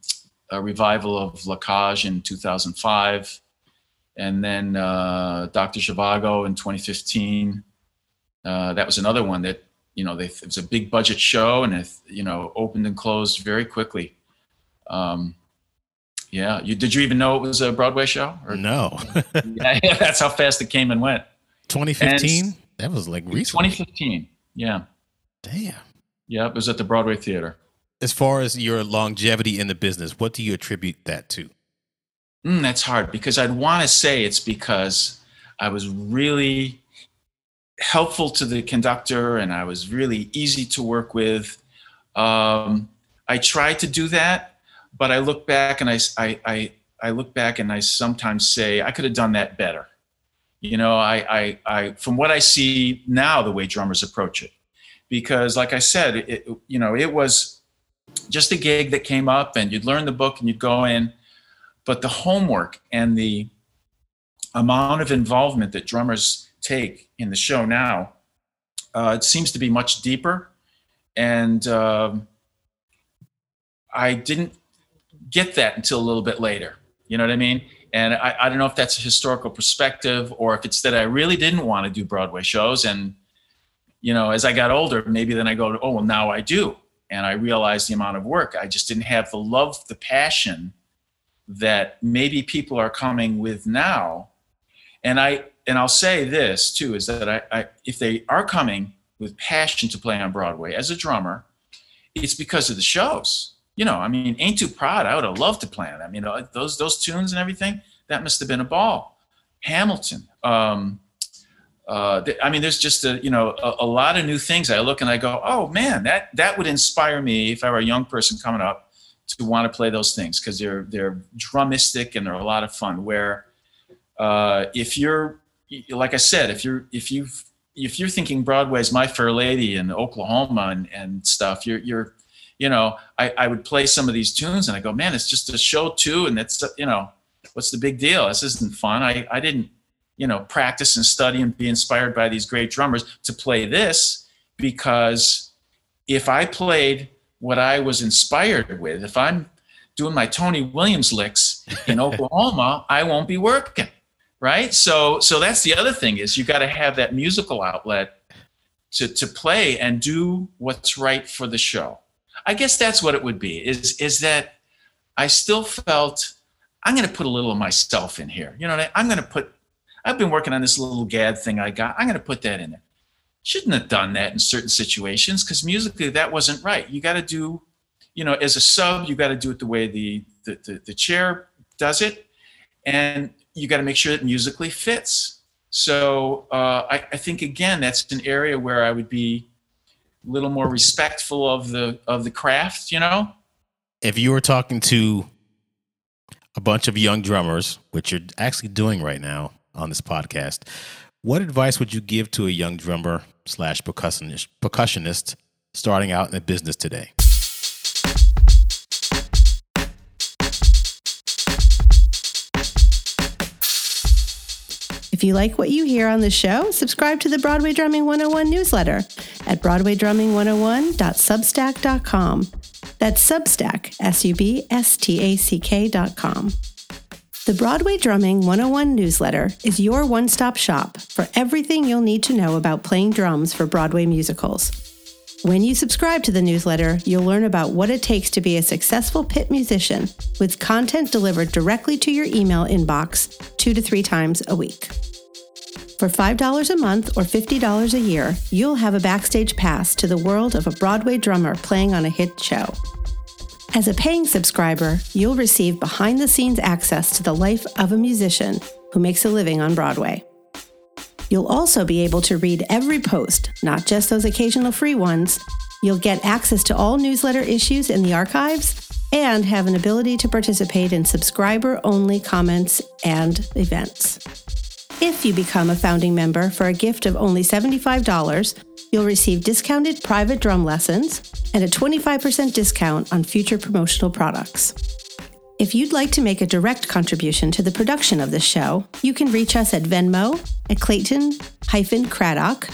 [SPEAKER 3] a revival of La Cage in 2005 and then uh, Dr. Zhivago in 2015. Uh, that was another one that you know they, it was a big budget show and it you know opened and closed very quickly. Um, yeah, you did you even know it was a Broadway show? Or,
[SPEAKER 2] no?
[SPEAKER 3] yeah, that's how fast it came and went.
[SPEAKER 2] 2015. That was like recently.
[SPEAKER 3] 2015. Yeah,
[SPEAKER 2] Damn.
[SPEAKER 3] yeah, it was at the Broadway Theater.
[SPEAKER 2] As far as your longevity in the business, what do you attribute that to?
[SPEAKER 3] Mm, that's hard because I'd want to say it's because I was really helpful to the conductor and I was really easy to work with. Um, I tried to do that, but I look back and I, I, I, I look back and I sometimes say I could have done that better. You know, I, I, I, from what I see now, the way drummers approach it, because like I said, it, you know, it was just a gig that came up and you'd learn the book and you'd go in, but the homework and the amount of involvement that drummers take in the show now, uh, it seems to be much deeper. And um, I didn't get that until a little bit later. You know what I mean? And I, I don't know if that's a historical perspective or if it's that I really didn't want to do Broadway shows. And, you know, as I got older, maybe then I go, oh, well, now I do. And I realized the amount of work. I just didn't have the love, the passion that maybe people are coming with now. And I, and I'll say this too, is that I, I if they are coming with passion to play on Broadway as a drummer, it's because of the shows you know, I mean, Ain't Too Proud, I would have loved to play on. I mean, those those tunes and everything, that must have been a ball. Hamilton. Um, uh, I mean, there's just a you know a, a, lot of new things. I look and I go, oh man, that that would inspire me if I were a young person coming up to want to play those things because they're they're drumistic and they're a lot of fun. Where uh, if you're like I said, if you're if you've if you're thinking Broadway's My Fair Lady and Oklahoma and, and stuff, you're you're you know, I, I would play some of these tunes and I go, man, it's just a show too. And it's, you know, what's the big deal? This isn't fun. I, I didn't, you know, practice and study and be inspired by these great drummers to play this because if I played what I was inspired with, if I'm doing my Tony Williams licks in Oklahoma, I won't be working. Right. So, so that's the other thing is you got to have that musical outlet to, to play and do what's right for the show. I guess that's what it would be. Is is that I still felt I'm going to put a little of myself in here. You know, I'm going to put. I've been working on this little Gadd thing I got. I'm going to put that in there. Shouldn't have done that in certain situations because musically that wasn't right. You got to do, you know, as a sub, you got to do it the way the the, the, the chair does it, and you got to make sure it musically fits. So uh, I, I think again that's an area where I would be little more respectful of the of the craft, you know.
[SPEAKER 2] If you were talking to a bunch of young drummers, which you're actually doing right now on this podcast, what advice would you give to a young drummer slash percussionist percussionist starting out in the business today?
[SPEAKER 1] If you like what you hear on the show, subscribe to the Broadway Drumming 101 newsletter at broadwaydrumming101.substack.com. That's Substack, S U B S T A C K.com. The Broadway Drumming 101 newsletter is your one stop shop for everything you'll need to know about playing drums for Broadway musicals. When you subscribe to the newsletter, you'll learn about what it takes to be a successful pit musician with content delivered directly to your email inbox two to three times a week. For $5 a month or $50 a year, you'll have a backstage pass to the world of a Broadway drummer playing on a hit show. As a paying subscriber, you'll receive behind the scenes access to the life of a musician who makes a living on Broadway. You'll also be able to read every post, not just those occasional free ones. You'll get access to all newsletter issues in the archives and have an ability to participate in subscriber only comments and events. If you become a founding member for a gift of only $75, you'll receive discounted private drum lessons and a 25% discount on future promotional products. If you'd like to make a direct contribution to the production of this show, you can reach us at Venmo at Clayton Craddock,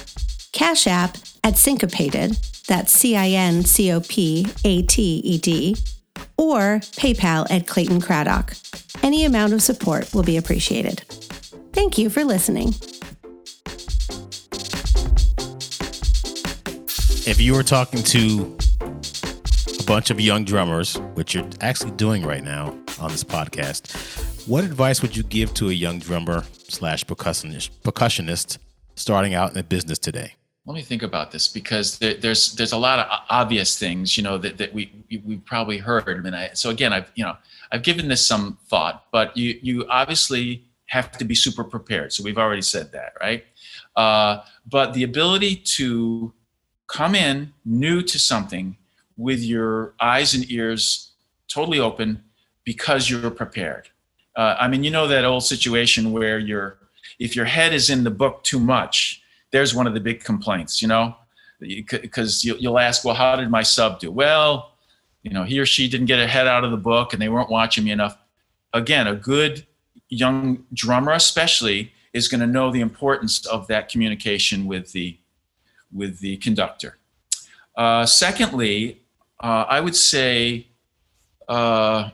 [SPEAKER 1] Cash App at Cincopated, that's C I N C O P A T E D, or PayPal at Clayton Craddock. Any amount of support will be appreciated. Thank you for listening.
[SPEAKER 2] If you were talking to a bunch of young drummers, which you're actually doing right now on this podcast, what advice would you give to a young drummer slash percussionist, percussionist starting out in the business today?
[SPEAKER 3] Let me think about this because there, there's there's a lot of obvious things you know that, that we we probably heard. I mean, I, so again, I've you know I've given this some thought, but you you obviously have to be super prepared. So we've already said that, right? Uh, but the ability to come in new to something with your eyes and ears totally open because you're prepared. Uh, I mean, you know that old situation where you're, if your head is in the book too much, there's one of the big complaints, you know, because you'll ask, well, how did my sub do? Well, you know, he or she didn't get a head out of the book and they weren't watching me enough. Again, a good young drummer, especially, is going to know the importance of that communication with the with the conductor. Uh, secondly, uh, I would say uh,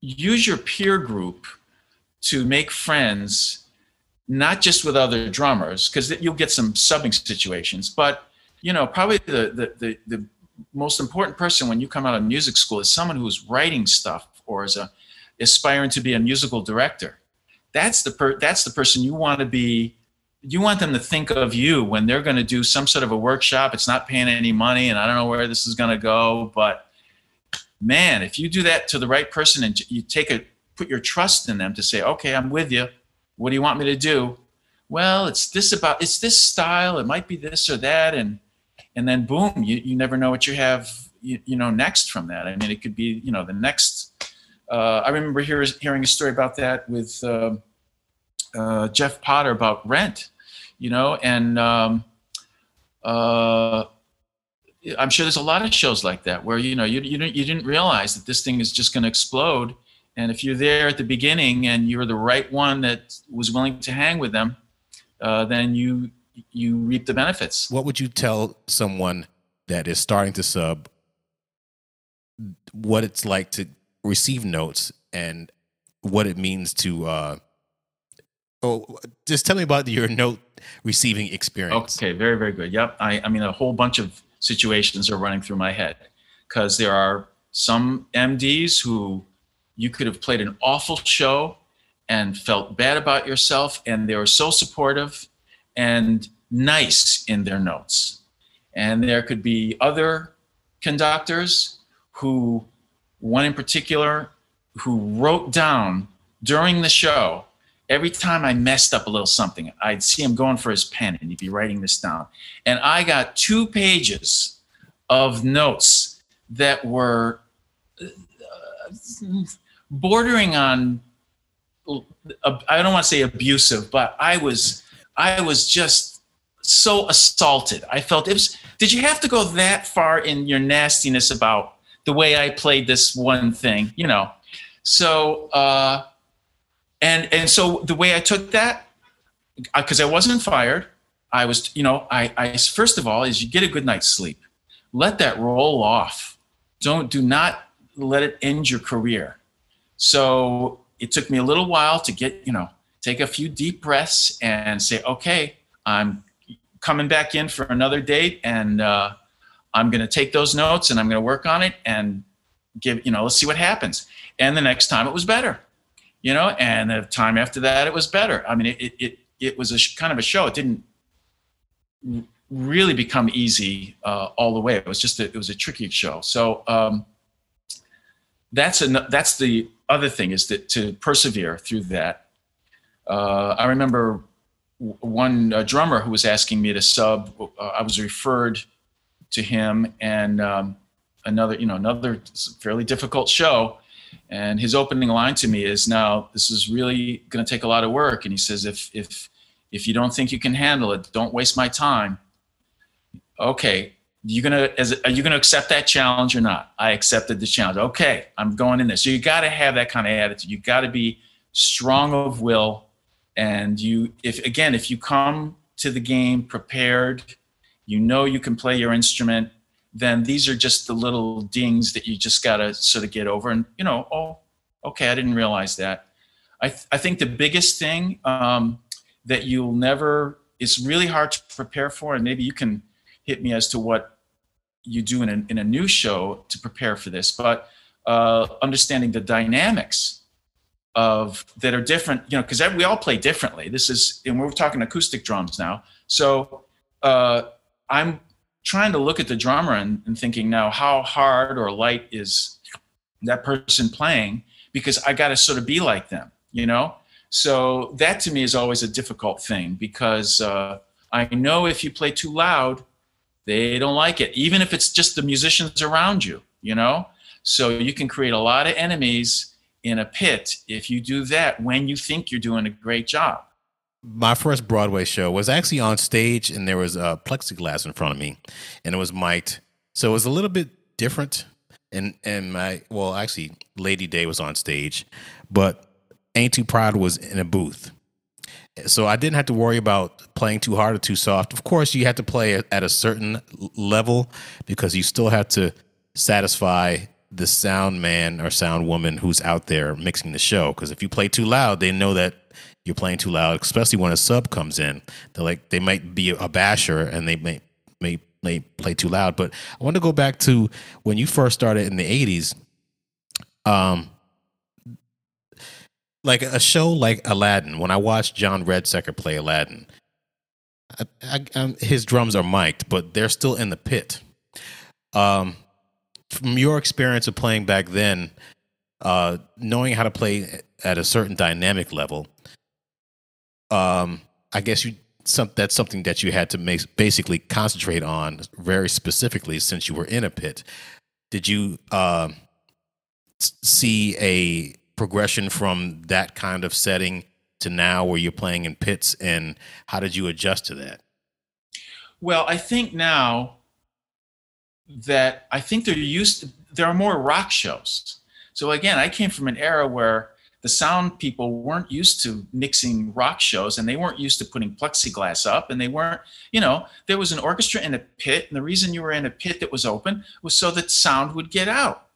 [SPEAKER 3] use your peer group to make friends, not just with other drummers, because you'll get some subbing situations, but you know, probably the, the, the, the most important person when you come out of music school is someone who's writing stuff or is a, aspiring to be a musical director. That's the per, that's the person you want to be. You want them to think of you when they're going to do some sort of a workshop. It's not paying any money, and I don't know where this is going to go. But man, if you do that to the right person and you take a put your trust in them to say, okay, I'm with you. What do you want me to do? Well, it's this about it's this style. It might be this or that, and and then boom, you, you never know what you have, you, you know, next from that. I mean, it could be, you know, the next, uh, I remember hear, hearing a story about that with uh, uh, Jeff Potter about rent, you know, and um, uh, I'm sure there's a lot of shows like that where, you know, you, you, didn't, you didn't realize that this thing is just going to explode. And if you're there at the beginning and you're the right one that was willing to hang with them, uh, then you you reap the benefits.
[SPEAKER 2] What would you tell someone that is starting to sub what it's like to receive notes and what it means to uh oh just tell me about your note receiving experience
[SPEAKER 3] okay very very good yep i i mean a whole bunch of situations are running through my head because there are some mds who you could have played an awful show and felt bad about yourself and they were so supportive and nice in their notes. And there could be other conductors who, one in particular, who wrote down during the show, every time I messed up a little something, I'd see him going for his pen and he'd be writing this down. And I got two pages of notes that were uh, bordering on I don't want to say abusive, but I was I was just so assaulted. I felt it was. Did you have to go that far in your nastiness about the way I played this one thing? You know, so uh, and and so the way I took that, because I wasn't fired, I was. You know, I, I first of all is you get a good night's sleep. Let that roll off. Don't do not let it end your career. So it took me a little while to get you know take a few deep breaths and say, okay, I'm coming back in for another date and uh, I'm going to take those notes and I'm going to work on it and give, you know, let's see what happens. And the next time it was better, you know, and the time after that it was better. I mean, it, it, it was a sh- kind of a show. It didn't really become easy uh, all the way. It was just, a, it was a tricky show. So um, that's, a, that's the other thing is that to persevere through that uh, I remember one uh, drummer who was asking me to sub. Uh, I was referred to him, and um, another, you know, another fairly difficult show. And his opening line to me is, "Now this is really going to take a lot of work." And he says, "If if if you don't think you can handle it, don't waste my time." Okay, you gonna as are you gonna accept that challenge or not? I accepted the challenge. Okay, I'm going in there. So you got to have that kind of attitude. You got to be strong of will and you if again if you come to the game prepared you know you can play your instrument then these are just the little dings that you just got to sort of get over and you know oh okay i didn't realize that i, th- I think the biggest thing um, that you'll never it's really hard to prepare for and maybe you can hit me as to what you do in a, in a new show to prepare for this but uh, understanding the dynamics of that are different, you know, because we all play differently. This is, and we're talking acoustic drums now. So uh, I'm trying to look at the drummer and, and thinking now, how hard or light is that person playing? Because I got to sort of be like them, you know. So that to me is always a difficult thing because uh, I know if you play too loud, They don't like it, even if it's just the musicians around you, you know? So you can create a lot of enemies in a pit if you do that when you think you're doing a great job.
[SPEAKER 2] My first Broadway show was actually on stage, and there was a plexiglass in front of me, and it was mic'd. So it was a little bit different. And and my well, actually, Lady Day was on stage, but Ain't Too Proud was in a booth. So I didn't have to worry about playing too hard or too soft. Of course, you had to play at a certain level because you still had to satisfy the sound man or sound woman who's out there mixing the show. Because if you play too loud, they know that you're playing too loud, especially when a sub comes in. They're like they might be a basher and they may may may play too loud. But I want to go back to when you first started in the '80s. Um, like a show like Aladdin. When I watched John Redsecker play Aladdin, I, I, um, his drums are mic'd, but they're still in the pit. Um, from your experience of playing back then, uh, knowing how to play at a certain dynamic level, um, I guess you some, that's something that you had to make, basically concentrate on very specifically since you were in a pit. Did you uh, see a progression from that kind of setting to now where you're playing in pits, and how did you adjust to that?
[SPEAKER 3] Well, I think now that I think they're used to, there are more rock shows. So again, I came from an era where the sound people weren't used to mixing rock shows and they weren't used to putting plexiglass up and they weren't, you know, there was an orchestra in a pit and the reason you were in a pit that was open was so that sound would get out.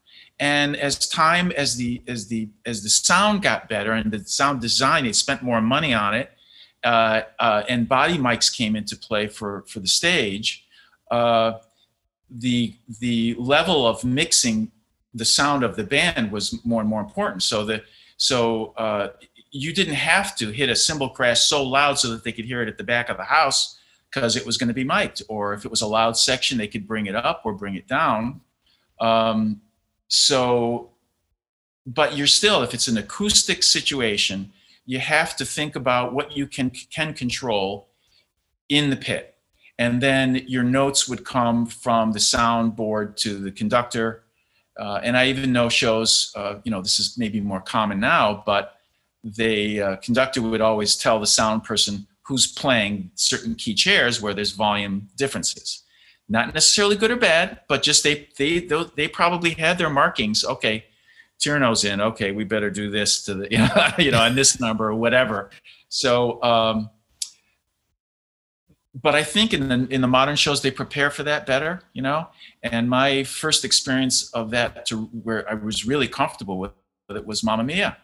[SPEAKER 3] And as time as the as the as the sound got better and the sound design, they spent more money on it, uh, uh, and body mics came into play for for the stage. Uh, the the level of mixing the sound of the band was more and more important. So the so uh, you didn't have to hit a cymbal crash so loud so that they could hear it at the back of the house because it was going to be mic'd. Or if it was a loud section, they could bring it up or bring it down. Um, so, but you're still, if it's an acoustic situation, you have to think about what you can can control in the pit and then your notes would come from the soundboard to the conductor. Uh, and I even know shows, uh, you know, this is maybe more common now, but the uh, conductor would always tell the sound person who's playing certain key chairs where there's volume differences. Not necessarily good or bad, but just they they they probably had their markings. Okay, Tierno's in. Okay, we better do this to the you know, you know on this number or whatever. So um, but I think in the in the modern shows they prepare for that better, you know. And my first experience of that to where I was really comfortable with it was Mamma Mia,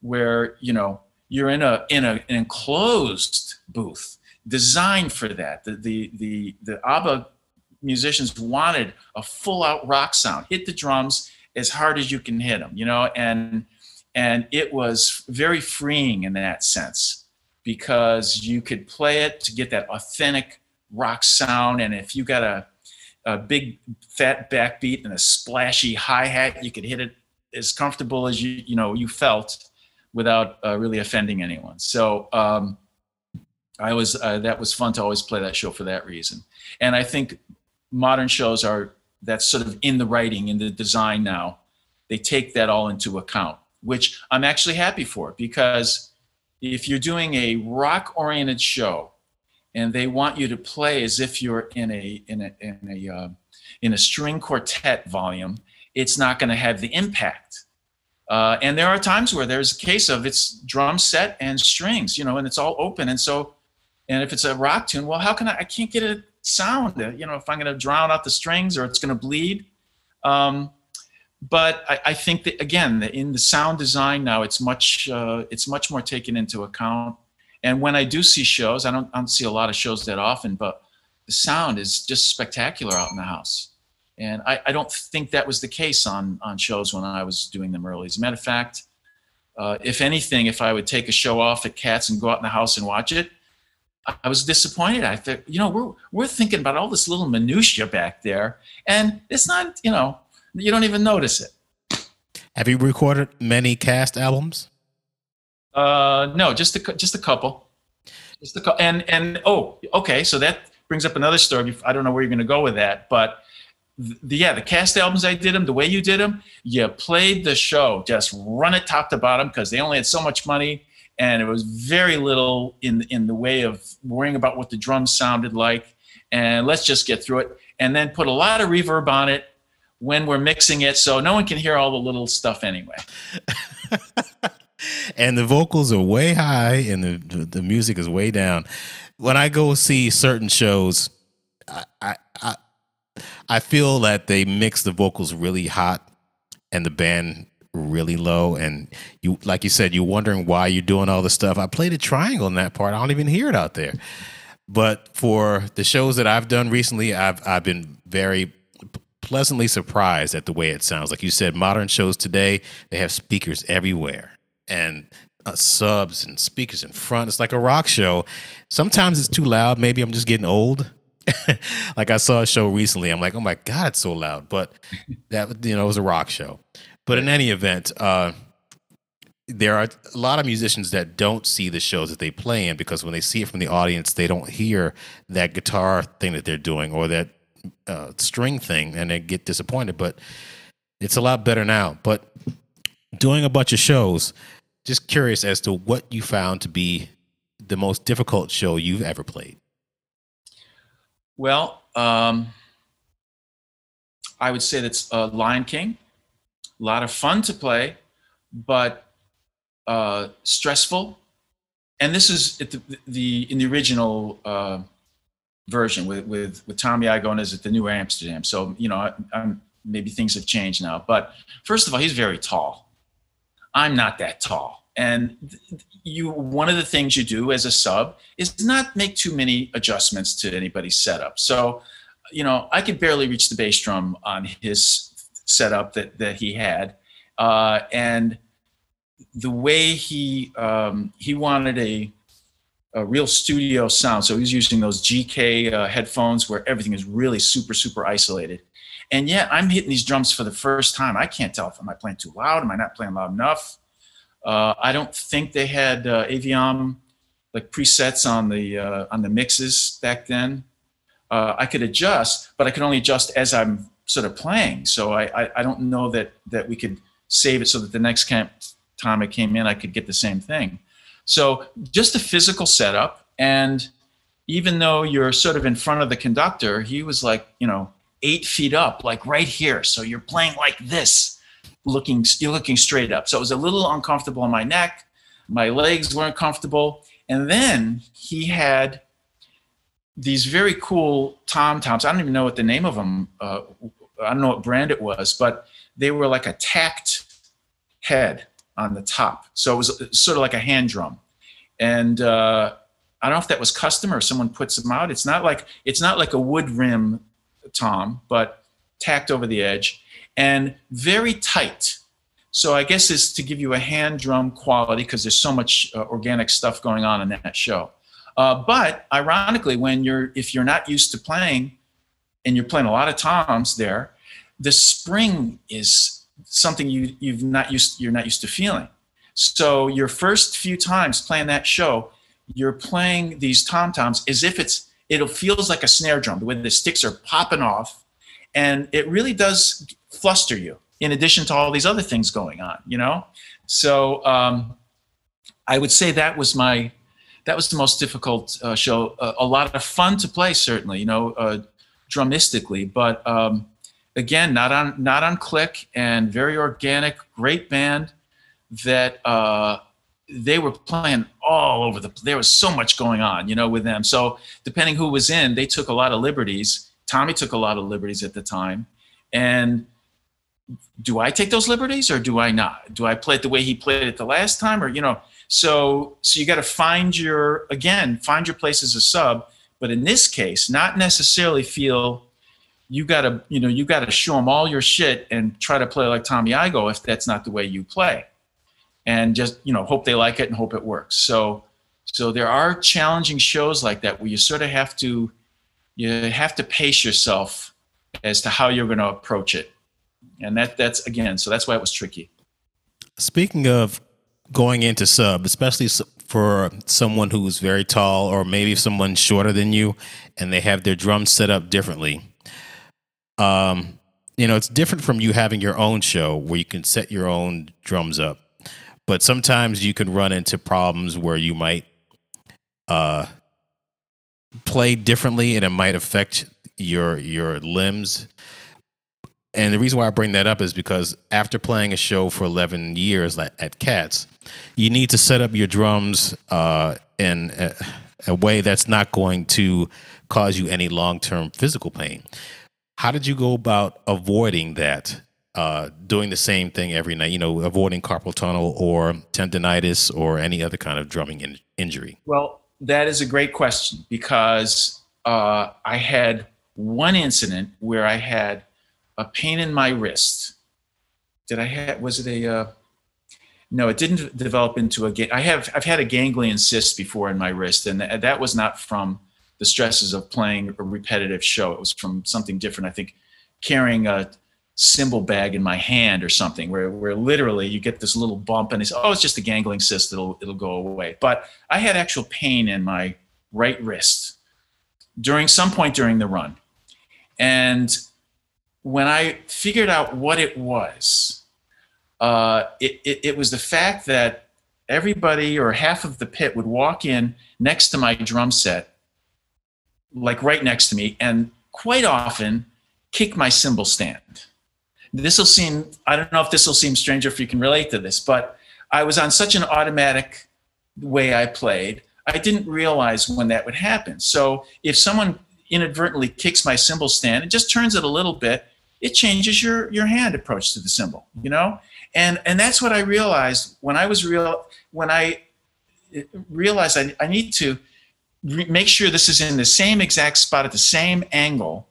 [SPEAKER 3] where you know you're in a in a, an enclosed booth designed for that. The the the the ABBA musicians wanted a full out rock sound. Hit the drums as hard as you can hit them, you know, and and it was very freeing in that sense because you could play it to get that authentic rock sound. And if you got a, a big fat backbeat and a splashy hi hat, you could hit it as comfortable as you you know you felt without uh, really offending anyone. So um, I was uh, that was fun to always play that show for that reason. And I think modern shows are that's sort of in the writing in the design now. They take that all into account, which I'm actually happy for because if you're doing a rock oriented show and they want you to play as if you're in a in a in a uh, in a string quartet volume it's not going to have the impact. Uh, and there are times where there's a case of it's drum set and strings you know and it's all open. And so and if it's a rock tune well how can i i can't get a sound you know if i'm going to drown out the strings or it's going to bleed. Um, but I, I, think that again, in the sound design now, it's much uh, it's much more taken into account. And when I do see shows, I don't I don't see a lot of shows that often, but the sound is just spectacular out in the house. And I, I don't think that was the case on on shows when I was doing them early. As a matter of fact, uh, if anything, if I would take a show off at Cats and go out in the house and watch it, I was disappointed. I thought, you know, we're we're thinking about all this little minutia back there, and it's not, you know, you don't even notice it.
[SPEAKER 2] Have you recorded many cast albums?
[SPEAKER 3] Uh, no, just a just a couple, just a couple. And and oh, okay, so that brings up another story. I don't know where you're going to go with that, but the, yeah, the cast albums I did them, the way you did them, you played the show, just run it top to bottom because they only had so much money, and it was very little in in the way of worrying about what the drums sounded like. And let's just get through it, and then put a lot of reverb on it when we're mixing it, so no one can hear all the little stuff anyway.
[SPEAKER 2] and the vocals are way high, and the the music is way down. When I go see certain shows, I, I I feel that they mix the vocals really hot and the band really low and you like you said you're wondering why you're doing all this stuff i played a triangle in that part i don't even hear it out there but for the shows that i've done recently i've i've been very pleasantly surprised at the way it sounds like you said modern shows today they have speakers everywhere and uh, subs and speakers in front it's like a rock show sometimes it's too loud maybe i'm just getting old like I saw a show recently. I'm like, oh my god, it's so loud. But that you know, it was a rock show. But in any event, uh, there are a lot of musicians that don't see the shows that they play in because when they see it from the audience, they don't hear that guitar thing that they're doing or that uh, string thing, and they get disappointed. But it's a lot better now. But doing a bunch of shows, just curious as to what you found to be the most difficult show you've ever played.
[SPEAKER 3] Well, um, I would say that's uh, Lion King. A lot of fun to play, but uh, stressful. And this is the, the in the original uh, version with, with with Tom Igoe is at the New Amsterdam. So you know, I, I'm, maybe things have changed now. But first of all, he's very tall. I'm not that tall, and you one of the things you do as a sub is not make too many adjustments to anybody's setup. So, you know, I could barely reach the bass drum on his setup that that he had, uh, and the way he um, he wanted a a real studio sound. So he's using those GK uh, headphones where everything is really super super isolated. And yet I'm hitting these drums for the first time. I can't tell if am I playing too loud, am I not playing loud enough uh, I don't think they had uh, Aviom like presets on the uh, on the mixes back then. Uh, I could adjust, but I could only adjust as I'm sort of playing. So I, I, I don't know that that we could save it so that the next time I came in, I could get the same thing. So just a physical setup, and even though you're sort of in front of the conductor, he was like you know eight feet up, like right here. So you're playing like this looking you're looking straight up. So it was a little uncomfortable on my neck. My legs weren't comfortable. And then he had these very cool tom toms. I don't even know what the name of them. Uh, I don't know what brand it was, but they were like a tacked head on the top. So it was sort of like a hand drum. And uh, I don't know if that was custom or someone puts them out. It's not like it's not like a wood rim tom, but tacked over the edge and very tight. So I guess is to give you a hand drum quality because there's so much uh, organic stuff going on in that show. Uh, but ironically, when you're if you're not used to playing, and you're playing a lot of toms there, the spring is something you you've not used you're not used to feeling. So your first few times playing that show, you're playing these tom toms as if it's it feels like a snare drum the way the sticks are popping off, and it really does fluster you in addition to all these other things going on you know? So um, i would say that was my that was the most difficult uh, show. Uh, a lot of fun to play certainly you know uh, drumistically but um, again not on not on click and very organic great band that uh, they were playing all over the there was so much going on you know with them so depending who was in they took a lot of liberties tommy took a lot of liberties at the time and do I take those liberties or do I not? Do I play it the way he played it the last time or you know? So so you got to find your again find your place as a sub, but in this case, not necessarily feel you got to you know you got to show them all your shit and try to play like Tommy Igoe if that's not the way you play, and just you know hope they like it and hope it works. So so there are challenging shows like that where you sort of have to you have to pace yourself as to how you're going to approach it and that that's again so that's why it was tricky
[SPEAKER 2] speaking of going into sub, especially for someone who's very tall or maybe someone shorter than you and they have their drums set up differently. Um, you know, it's different from you having your own show where you can set your own drums up. But sometimes you can run into problems where you might uh, play differently and it might affect your your limbs and the reason why I bring that up is because after playing a show for 11 years at Cats, you need to set up your drums uh, in a, a, way that's not going to cause you any long term physical pain. How did you go about avoiding that? Uh, doing the same thing every night, you know, avoiding carpal tunnel or tendonitis or any other kind of drumming in- injury?
[SPEAKER 3] Well, that is a great question because uh, I had one incident where I had a pain in my wrist. Did I have? Was it a? Uh, no, it didn't develop into a. I have. I've had a ganglion cyst before in my wrist, and that was not from the stresses of playing a repetitive show. It was from something different. I think carrying a cymbal bag in my hand or something, where where literally you get this little bump, and it's oh, it's just a ganglion cyst. It'll it'll go away. But I had actual pain in my right wrist during some point during the run, and when I figured out what it was, uh, it, it, it, was the fact that everybody or half of the pit would walk in next to my drum set, like right next to me, and quite often kick my cymbal stand. This will seem, I don't know if this will seem strange or if you can relate to this, but I was on such an automatic way I played, I didn't realize when that would happen. So if someone inadvertently kicks my cymbal stand and just turns it a little bit, it changes your your hand approach to the cymbal, you know? And and that's what I realized when I was real when I realized I, I need to re- make sure this is in the same exact spot at the same angle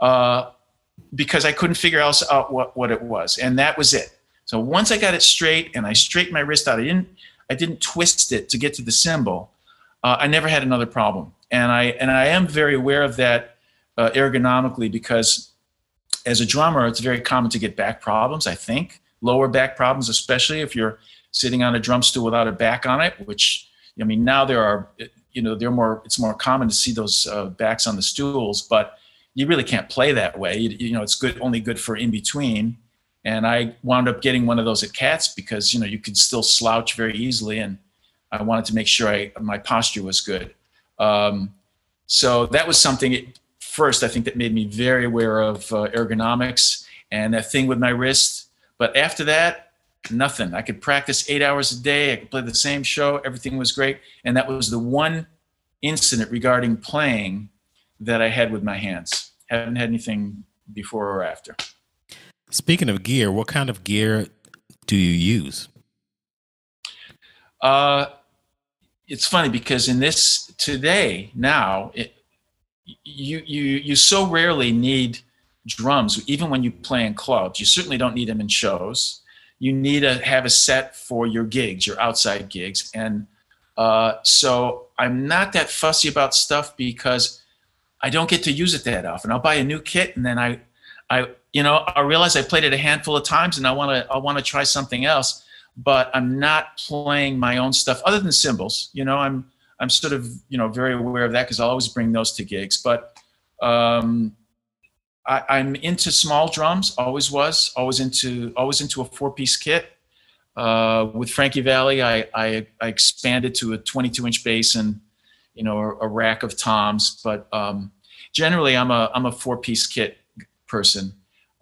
[SPEAKER 3] uh, because I couldn't figure else out what, what it was. And that was it. So once I got it straight and I straightened my wrist out, I didn't I didn't twist it to get to the cymbal. Uh, I never had another problem and I and I am very aware of that uh, ergonomically because as a drummer, it's very common to get back problems. I think lower back problems, especially if you're sitting on a drum stool without a back on it. Which I mean, now there are you know they're more it's more common to see those uh, backs on the stools, but you really can't play that way. You, you know, it's good only good for in between. And I wound up getting one of those at Cats because you know you could still slouch very easily, and I wanted to make sure I my posture was good. Um, so that was something. It, first, I think that made me very aware of uh, ergonomics and that thing with my wrist. But after that, nothing. I could practice eight hours a day. I could play the same show. Everything was great. And that was the one incident regarding playing that I had with my hands. Haven't had anything before or after.
[SPEAKER 2] Speaking of gear, what kind of gear do you use?
[SPEAKER 3] Uh, it's funny because in this today now it, you you you so rarely need drums even when you play in clubs you certainly don't need them in shows you need to have a set for your gigs your outside gigs. And uh, so i'm not that fussy about stuff because i don't get to use it that often. I'll buy a new kit and then i i you know i realize i played it a handful of times and i want to i want to try something else but i'm not playing my own stuff other than cymbals you know? I'm I'm sort of you know very aware of that because I'll always bring those to gigs. But um, I, am into small drums, always was, always into always into a four piece kit. Uh, with Frankie Valli, I, I, I expanded to a 22 inch bass and you know a, a rack of toms. But um, generally, I'm a I'm a four piece kit person.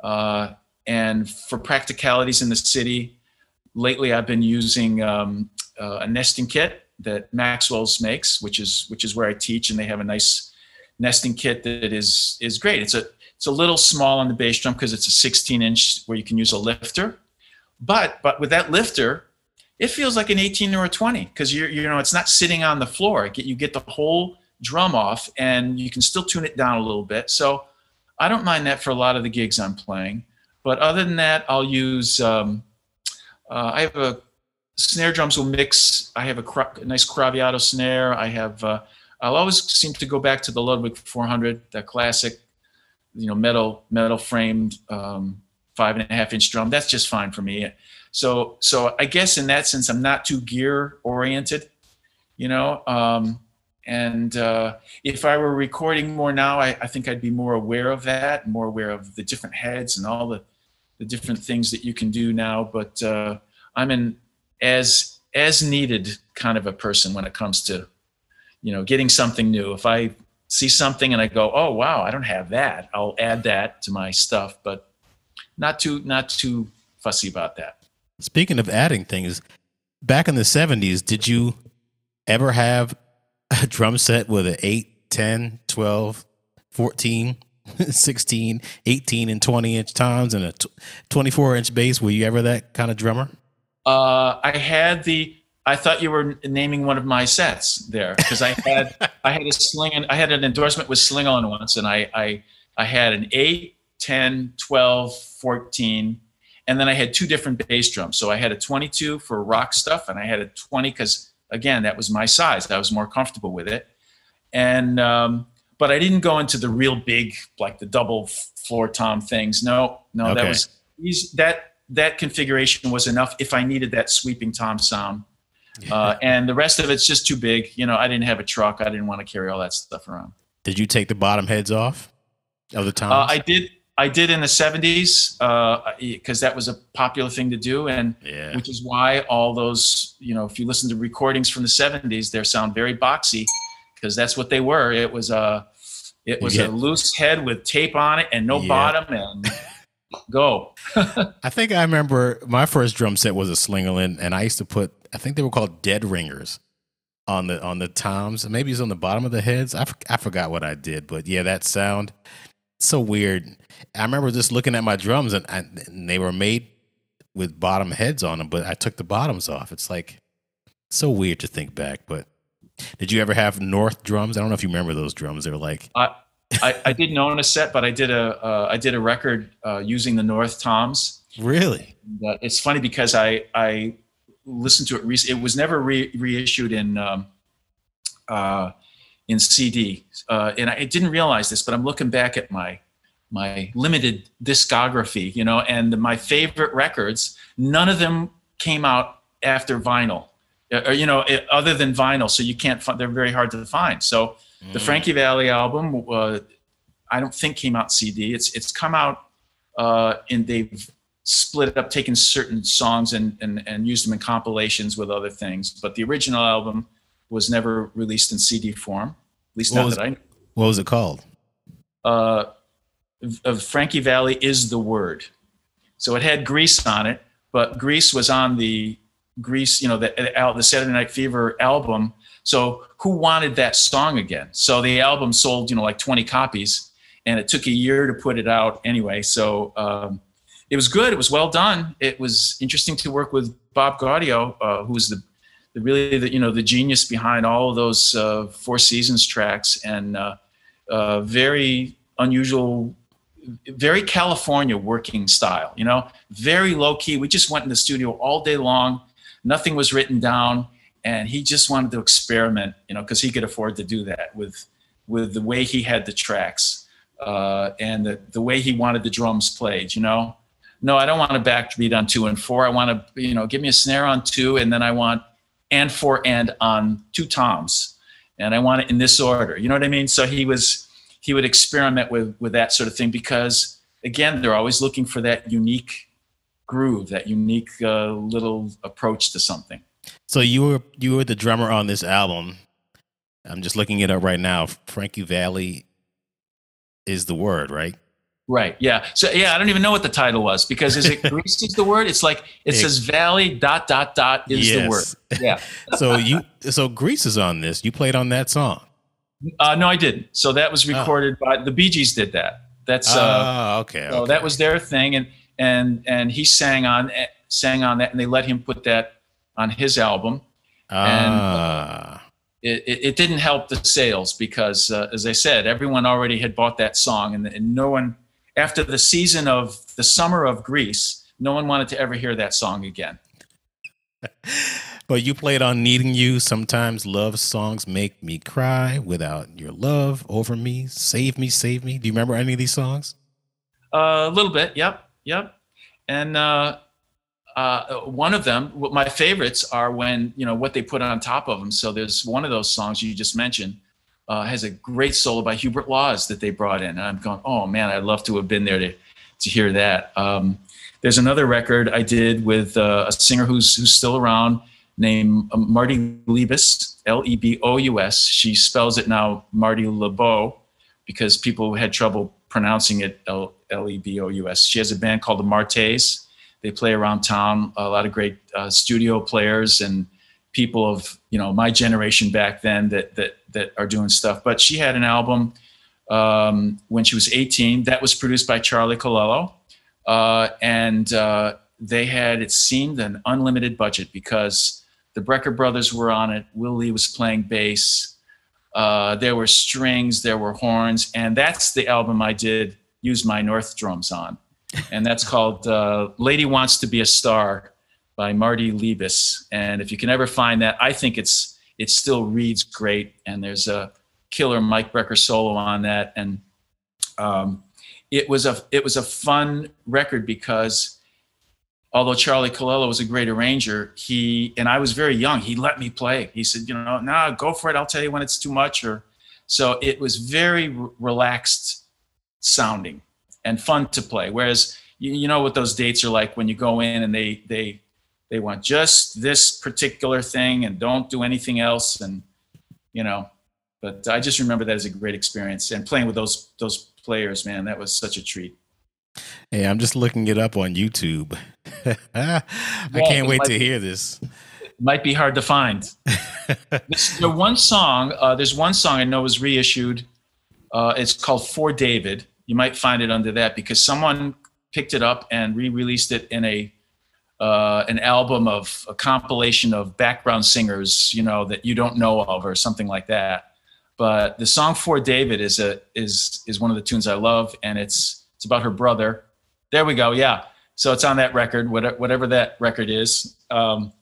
[SPEAKER 3] Uh, and for practicalities in the city, lately I've been using um, uh, a nesting kit that Maxwell's makes, which is which is where I teach, and they have a nice nesting kit that is is great. It's a it's a little small on the bass drum because it's a 16 inch where you can use a lifter, but but with that lifter, it feels like an 18 or a 20 because you're you know it's not sitting on the floor. Get, You get the whole drum off, and you can still tune it down a little bit. So I don't mind that for a lot of the gigs I'm playing. But other than that, I'll use. Um, uh, I have a snare drums will mix. I have a, a nice Craviotto snare. I have. Uh, I'll always seem to go back to the Ludwig 400, that classic, you know, metal metal framed um, five and a half inch drum. That's just fine for me. So so I guess in that sense, I'm not too gear oriented, you know. Um, and uh, if I were recording more now, I, I think I'd be more aware of that, more aware of the different heads and all the the different things that you can do now. But uh, I'm an as as needed kind of a person when it comes to you know getting something new. If I see something and I go, oh wow, I don't have that, I'll add that to my stuff. But not too not too fussy about that.
[SPEAKER 2] Speaking of adding things, back in the 70s, did you ever have a drum set with an 8, 10, 12, 14, 16, 18, and 20 inch toms and a 24 inch bass? Were you ever that kind of drummer?
[SPEAKER 3] Uh, I had the. I thought you were naming one of my sets there because I had I had a sling and I had an endorsement with Slingerland once and I I I had an 8, 10, 12, 14 and then I had two different bass drums. So I had a 22 for rock stuff and I had a 20 cuz again that was my size. I was more comfortable with it. And um, but I didn't go into the real big like the double floor tom things. No, no, okay. that was that that configuration was enough if I needed that sweeping tom sound. Uh, and the rest of it's just too big. You know, I didn't have a truck. I didn't want to carry all that stuff around.
[SPEAKER 2] Did you take the bottom heads off of the toms?
[SPEAKER 3] Uh, I did. I did in the '70s because uh, that was a popular thing to do, and yeah. which is why all those, you know, if you listen to recordings from the '70s, they sound very boxy because that's what they were. It was a, it was a loose head with tape on it and no yeah. bottom, and go.
[SPEAKER 2] I think I remember my first drum set was a Slingerland, and I used to put I think they were called dead ringers on the on the toms. Maybe it's on the bottom of the heads. I, I forgot what I did, but yeah, that sound so weird. I remember just looking at my drums, and, I, and they were made with bottom heads on them, but I took the bottoms off. It's like so weird to think back. But did you ever have North drums? I don't know if you remember those drums. They were like.
[SPEAKER 3] I, I didn't own a set, but I did a uh, I did a record uh, using the North Toms.
[SPEAKER 2] Really?
[SPEAKER 3] Uh, it's funny because I I listened to it. Re- it was never re- reissued in um, uh, in CD, uh, and I didn't realize this, but I'm looking back at my my limited discography, you know, and my favorite records. None of them came out after vinyl, uh, or you know, other than vinyl. So you can't. Find, they're very hard to find. So the mm. Frankie Valli album, uh, I don't think came out CD. It's it's come out uh, and they've split it up, taken certain songs and, and and used them in compilations with other things. But the original album was never released in CD form. At least what not
[SPEAKER 2] was,
[SPEAKER 3] that I. know.
[SPEAKER 2] What was it called?
[SPEAKER 3] Uh, of Frankie Valli is the word. So it had Grease on it, but Grease was on the Grease, you know, the the Saturday Night Fever album so who wanted that song again? So the album sold, you know, like 20 copies, and it took a year to put it out anyway. So um, it was good. It was well done. It was interesting to work with Bob Gaudio, uh, who was the, the, really the you know the genius behind all of those uh, Four Seasons tracks, and uh, uh very unusual very California working style, you know, very low key. We just went in the studio all day long. Nothing was written down and he just wanted to experiment, you know, because he could afford to do that with with the way he had the tracks uh, and the, the way he wanted the drums played. You know, no, I don't want a backbeat on two and four. I want to, you know, give me a snare on two, and then I want and four and on two toms, and I want it in this order. You know what I mean? So he was he would experiment with with that sort of thing because again, they're always looking for that unique groove, that unique uh, little approach to something.
[SPEAKER 2] So you were you were the drummer on this album. I'm just looking it up right now. Frankie Valli is the word, right?
[SPEAKER 3] Right. Yeah. So yeah, I don't even know what the title was because is it Grease is the word? It's like it, it says Valli dot dot dot is yes. the word. Yeah.
[SPEAKER 2] so you so Grease is on this. You played on that song.
[SPEAKER 3] Uh, no, I didn't. So that was oh. recorded oh. by the Bee Gees. Did that? That's uh,
[SPEAKER 2] oh, okay.
[SPEAKER 3] So
[SPEAKER 2] okay.
[SPEAKER 3] that was their thing, and and and he sang on sang on that, and they let him put that on his album.
[SPEAKER 2] Ah.
[SPEAKER 3] And it, it, it, didn't help the sales because, uh, as I said, everyone already had bought that song, and, and no one, after the season of the summer of Grease, no one wanted to ever hear that song again.
[SPEAKER 2] but you played on Needing You. Sometimes love songs make me cry without your love over me. Save me, save me. Do you remember any of these songs?
[SPEAKER 3] Uh, a little bit. Yep. Yep. And uh, uh, one of them, my favorites are when you know what they put on top of them. So there's one of those songs you just mentioned uh, has a great solo by Hubert Laws that they brought in. And I'm going, oh man, I'd love to have been there to to hear that. Um, there's another record I did with uh, a singer who's who's still around named uh, Marty Lebous, L E B O U S. She spells it now Marty LeBeau because people had trouble pronouncing it L E B O U S. She has a band called the Martes. They play around town. A lot of great uh, studio players and people of you know my generation back then that that that are doing stuff. But she had an album um, when she was 18 that was produced by Charlie Calello, uh, and uh, they had it seemed an unlimited budget because the Brecker brothers were on it. Will Lee was playing bass. Uh, there were strings, there were horns, and that's the album I did use my North drums on, and that's called uh, "Lady Wants to Be a Star." by Marty Lebous. And if you can ever find that, I think it's it still reads great. And there's a killer Mike Brecker solo on that. And um, it was a it was a fun record because although Charlie Calello was a great arranger, he and I was very young. He let me play. He said, you know, nah, go for it. I'll tell you when it's too much. Or so it was very relaxed sounding and fun to play. Whereas you, you know what those dates are like when you go in and they they they want just this particular thing and don't do anything else and you know but i just remember that as a great experience and playing with those those players man that was such a treat.
[SPEAKER 2] Hey i'm just looking it up on youtube. I can't wait to be, hear this.
[SPEAKER 3] might be hard to find. This, the one song uh, there's one song i know was reissued uh, it's called for david. You might find it under that because someone picked it up and re-released it in a uh, an album of a compilation of background singers, you know, that you don't know of or something like that. But the song for David is a is is one of the tunes I love, and it's it's about her brother. There we go. Yeah. So it's on that record, whatever, whatever that record is. Um,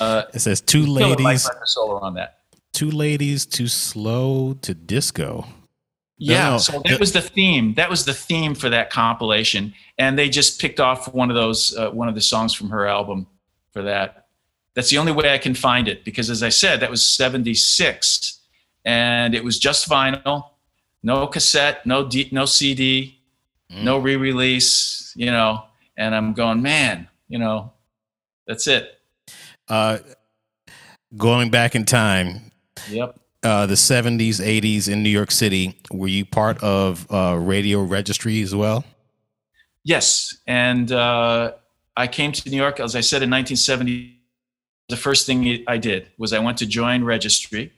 [SPEAKER 2] uh, it says two ladies
[SPEAKER 3] solo on that.
[SPEAKER 2] Two ladies too slow to disco.
[SPEAKER 3] Yeah, no, so that was the theme. That was the theme for that compilation, and they just picked off one of those, uh, one of the songs from her album for that. That's the only way I can find it because, as I said, that was '76, and it was just vinyl, no cassette, no D, no CD, mm. no re-release. You know, and I'm going, man, you know, that's it.
[SPEAKER 2] Uh, going back in time.
[SPEAKER 3] Yep
[SPEAKER 2] uh, the 70s, 80s in New York City, were you part of uh, Radio Registry as well?
[SPEAKER 3] Yes. And uh, I came to New York, as I said, in 1970. The first thing I did was I went to join Registry.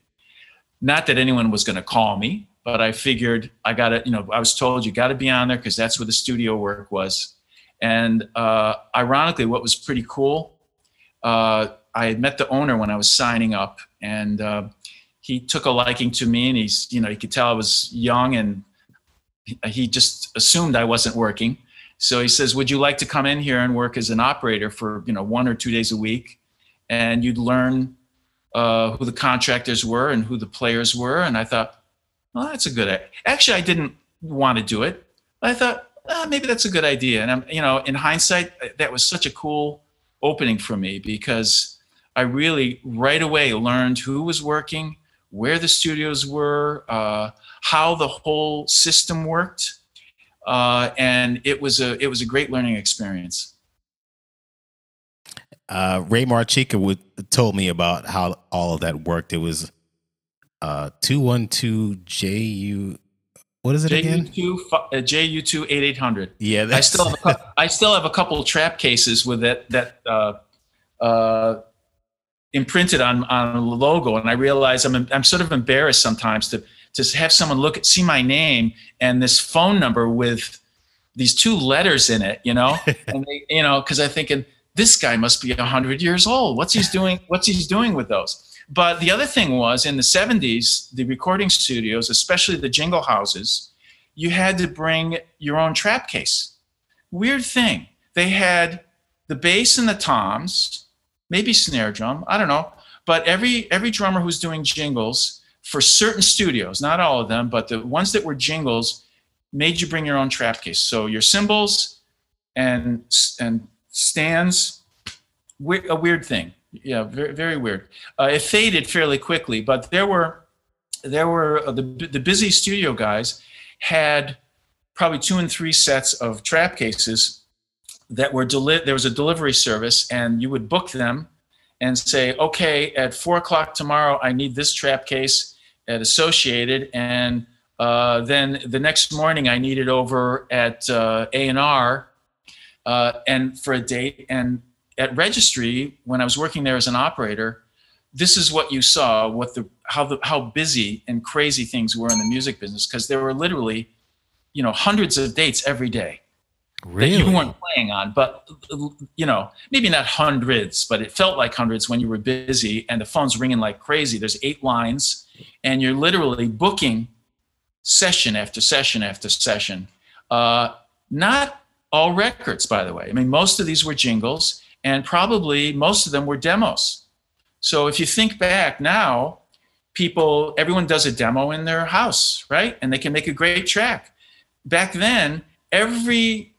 [SPEAKER 3] Not that anyone was going to call me, but I figured I got to, you know, I was told you got to be on there because that's where the studio work was. And uh, ironically, what was pretty cool, uh, I had met the owner when I was signing up, and uh, he took a liking to me and he's you know he could tell i was young and he just assumed i wasn't working. So he says would you like to come in here and work as an operator for you know one or two days a week? And you'd learn uh, who the contractors were and who the players were. And i thought well that's a good actually i didn't want to do it i thought oh, maybe that's a good idea. And i'm you know in hindsight that was such a cool opening for me because i really right away learned who was working where the studios were, uh, how the whole system worked, uh, and it was a it was a great learning experience.
[SPEAKER 2] Uh, Ray Marchica would, told me about how all of that worked. It was uh, two one two JU. What is it again?
[SPEAKER 3] JU two eight eight hundred.
[SPEAKER 2] Yeah,
[SPEAKER 3] I still have a, I still have a couple trap cases with that that uh, uh, imprinted on on a logo, and I realize I'm I'm sort of embarrassed sometimes to to have someone look at see my name and this phone number with these two letters in it, you know, and they, you know, because I'm thinking this guy must be hundred years old. What's he's doing? What's he's doing with those? But the other thing was in the 70s, the recording studios, especially the jingle houses, you had to bring your own trap case. Weird thing. They had the bass and the toms, maybe snare drum, I don't know. But every every drummer who's doing jingles for certain studios, not all of them, but the ones that were jingles, made you bring your own trap case. So your cymbals and and stands, a weird thing. Yeah, very, very weird. Uh, it faded fairly quickly, but there were there were uh, the the busy studio guys had probably two and three sets of trap cases that were deli- there was a delivery service and you would book them and say okay at four o'clock tomorrow i need this trap case at associated. And uh, then the next morning i need it over at uh, a&r uh, and for a date. And at registry when i was working there as an operator this is what you saw what the how the how busy and crazy things were in the music business. Because there were literally you know hundreds of dates every day
[SPEAKER 2] really?
[SPEAKER 3] that you weren't playing on but you know maybe not hundreds but it felt like hundreds when you were busy and the phone's ringing like crazy. There's eight lines and you're literally booking session after session after session. Uh, not all records by the way. I mean most of these were jingles and probably most of them were demos. So if you think back now people everyone does a demo in their house right? And they can make a great track. Back then, every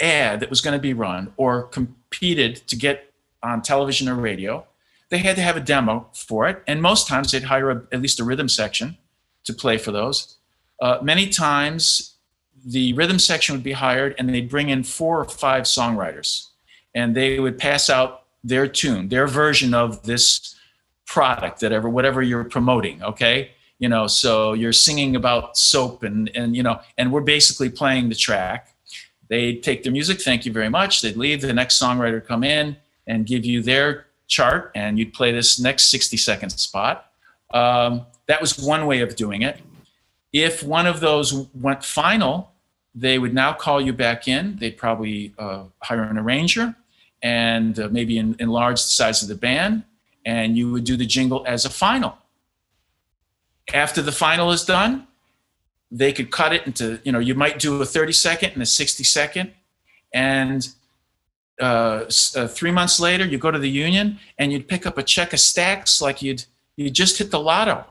[SPEAKER 3] ad that was going to be run or competed to get on television or radio, they had to have a demo for it. And most times they'd hire a, at least a rhythm section to play for those. Uh, many times the rhythm section would be hired and they'd bring in four or five songwriters and they would pass out their tune, their version of this product that ever, whatever you're promoting. Okay you know so you're singing about soap and and you know and we're basically playing the track they take their music thank you very much. They'd leave the next songwriter come in and give you their chart and you'd play this next 60 second spot. Um, that was one way of doing it. If one of those went final they would now call you back in. They'd probably uh, hire an arranger and uh, maybe enlarge the size of the band and you would do the jingle as a final. After the final is done, they could cut it into, you know, you might do a 30 second and a 60 second. And uh, uh, three months later, you go to the union and you'd pick up a check of stacks like you'd you just hit the lotto.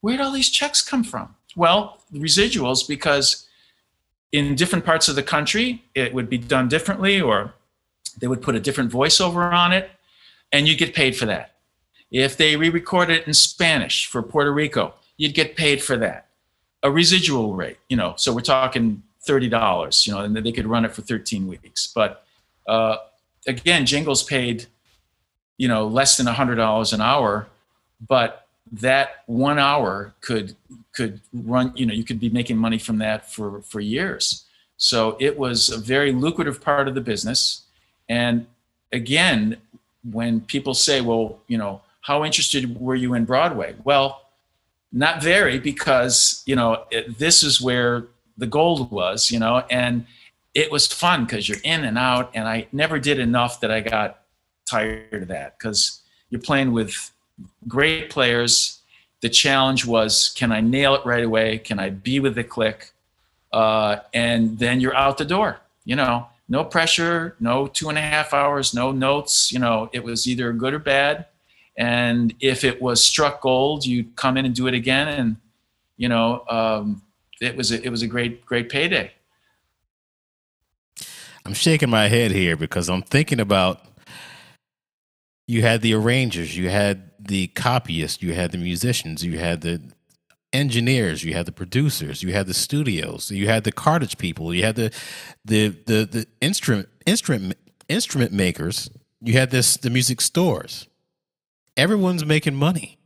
[SPEAKER 3] Where'd all these checks come from? Well, residuals, because in different parts of the country, it would be done differently, or they would put a different voiceover on it, and you'd get paid for that. If they re record it in Spanish for Puerto Rico, you'd get paid for that. A residual rate, you know, so we're talking $30, you know, and they could run it for 13 weeks. But uh, again, Jingles paid, you know, less than $100 an hour, but that one hour could could run, you know, you could be making money from that for for years. So it was a very lucrative part of the business. And again, when people say, well, you know, how interested were you in Broadway? Well, not very because you know it, this is where the gold was you know and it was fun because you're in and out and i never did enough that i got tired of that because you're playing with great players. The challenge was can i nail it right away? Can i be with the click uh, and then you're out the door you know? No pressure no two and a half hours no notes you know? It was either good or bad and if it was struck gold, you'd come in and do it again, and you know, um, it was a, it was a great great payday.
[SPEAKER 2] I'm shaking my head here because I'm thinking about you had the arrangers, you had the copyists, you had the musicians, you had the engineers, you had the producers, you had the studios, you had the cartage people, you had the the the, the instrument instrument instrument makers, you had this the music stores everyone's making money,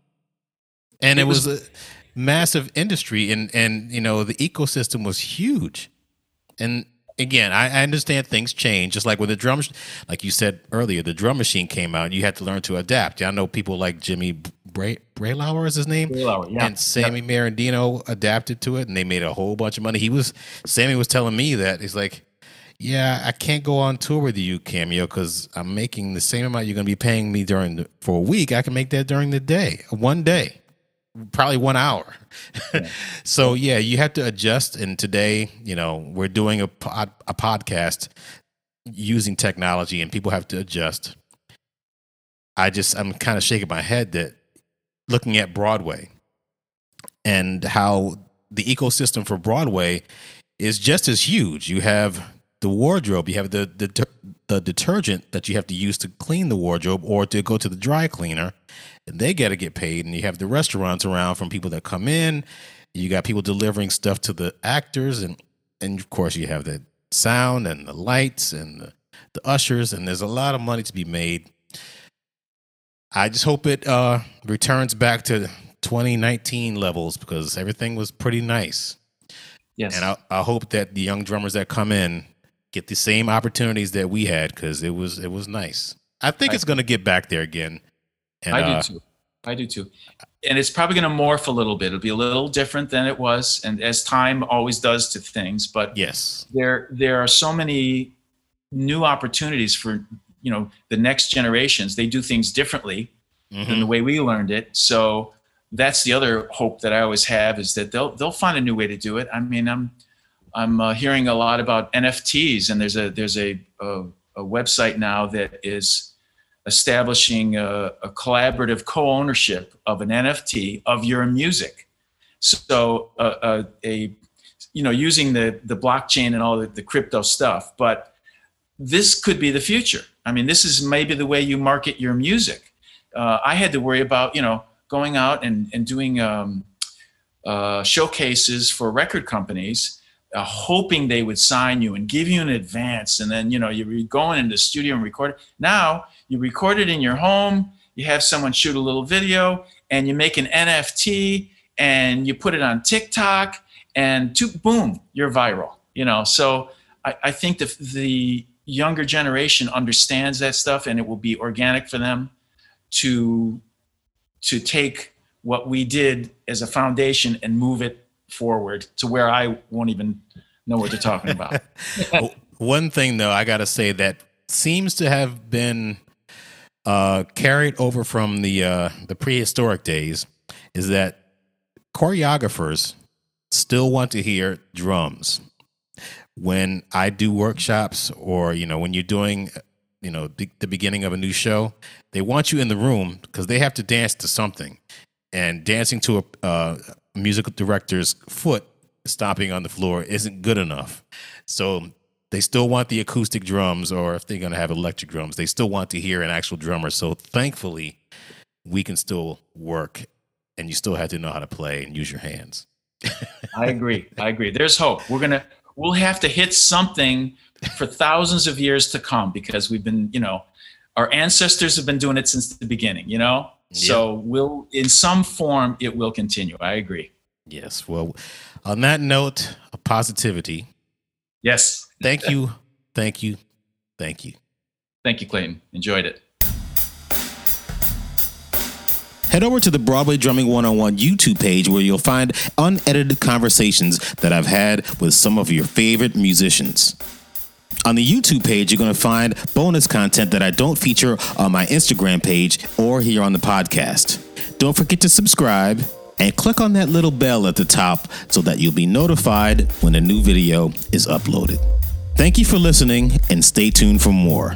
[SPEAKER 2] and it, it was, was a massive industry, and and you know the ecosystem was huge, and again, I, I, understand things change. Just like when the drum, like you said earlier, the drum machine came out, you had to learn to adapt. I know people like Jimmy Bray, Bralower is his name,
[SPEAKER 3] Bralower, yeah.
[SPEAKER 2] and Sammy yeah. Merendino adapted to it, and they made a whole bunch of money. He was Sammy was telling me that he's like, yeah, I can't go on tour with you, Cameo, because I'm making the same amount you're going to be paying me during the, for a week. I can make that during the day, one day, probably one hour. Yeah. so yeah, you have to adjust. And today, you know, we're doing a pod, a podcast using technology, and people have to adjust. I just I'm kind of shaking my head that looking at Broadway and how the ecosystem for Broadway is just as huge. You have the wardrobe, you have the the the detergent that you have to use to clean the wardrobe or to go to the dry cleaner. And they got to get paid. And you have the restaurants around from people that come in. You got people delivering stuff to the actors. And, and of course, you have the sound and the lights and the, the ushers. And there's a lot of money to be made. I just hope it uh, returns back to 2019 levels because everything was pretty nice.
[SPEAKER 3] Yes.
[SPEAKER 2] And I, I hope that the young drummers that come in get the same opportunities that we had because it was it was nice. I think
[SPEAKER 3] I-
[SPEAKER 2] it's going to get back there again. And,
[SPEAKER 3] I
[SPEAKER 2] uh,
[SPEAKER 3] do too. I do too. And it's probably going to morph a little bit. It'll be a little different than it was, and as time always does to things. But
[SPEAKER 2] Yes.
[SPEAKER 3] there there are so many new opportunities for you know the next generations. They do things differently than
[SPEAKER 2] Mhm.
[SPEAKER 3] the way we learned it. So that's the other hope that I always have is that they'll they'll find a new way to do it. I mean, I'm I'm uh, hearing a lot about NFTs, and there's a there's a a, a website now that is establishing a, a collaborative co-ownership of an NFT of your music. So uh, uh, a you know using the the blockchain and all the, the crypto stuff, but this could be the future. I mean, this is maybe the way you market your music. Uh, I had to worry about you know going out and and doing um, uh, showcases for record companies, uh, hoping they would sign you and give you an advance, and then you know you're going into the studio and record it. Now you record it in your home. You have someone shoot a little video, and you make an NFT, and you put it on TikTok, and to, boom, you're viral. You know, so I, I think the the younger generation understands that stuff, and it will be organic for them to to take what we did as a foundation and move it forward to where I won't even know what they're talking about.
[SPEAKER 2] One thing though, I got to say that seems to have been uh, carried over from the uh, the prehistoric days is that choreographers still want to hear drums when I do workshops or you know when you're doing you know the beginning of a new show they want you in the room because they have to dance to something and dancing to a uh, musical director's foot stomping on the floor isn't good enough so they still want the acoustic drums or if they're going to have electric drums they still want to hear an actual drummer so thankfully we can still work and you still have to know how to play and use your hands
[SPEAKER 3] I agree. I agree. There's hope. We're gonna we'll have to hit something for thousands of years to come because we've been, you know, our ancestors have been doing it since the beginning, you know? So we'll in some form it will continue. I agree.
[SPEAKER 2] yes well on that note of positivity
[SPEAKER 3] Yes.
[SPEAKER 2] thank you thank you thank you
[SPEAKER 3] Thank you, Clayton. Enjoyed it.
[SPEAKER 2] Head over to the Broadway Drumming 101 YouTube page where you'll find unedited conversations that I've had with some of your favorite musicians. On the YouTube page, you're going to find bonus content that I don't feature on my Instagram page or here on the podcast. Don't forget to subscribe and click on that little bell at the top so that you'll be notified when a new video is uploaded. Thank you for listening and stay tuned for more.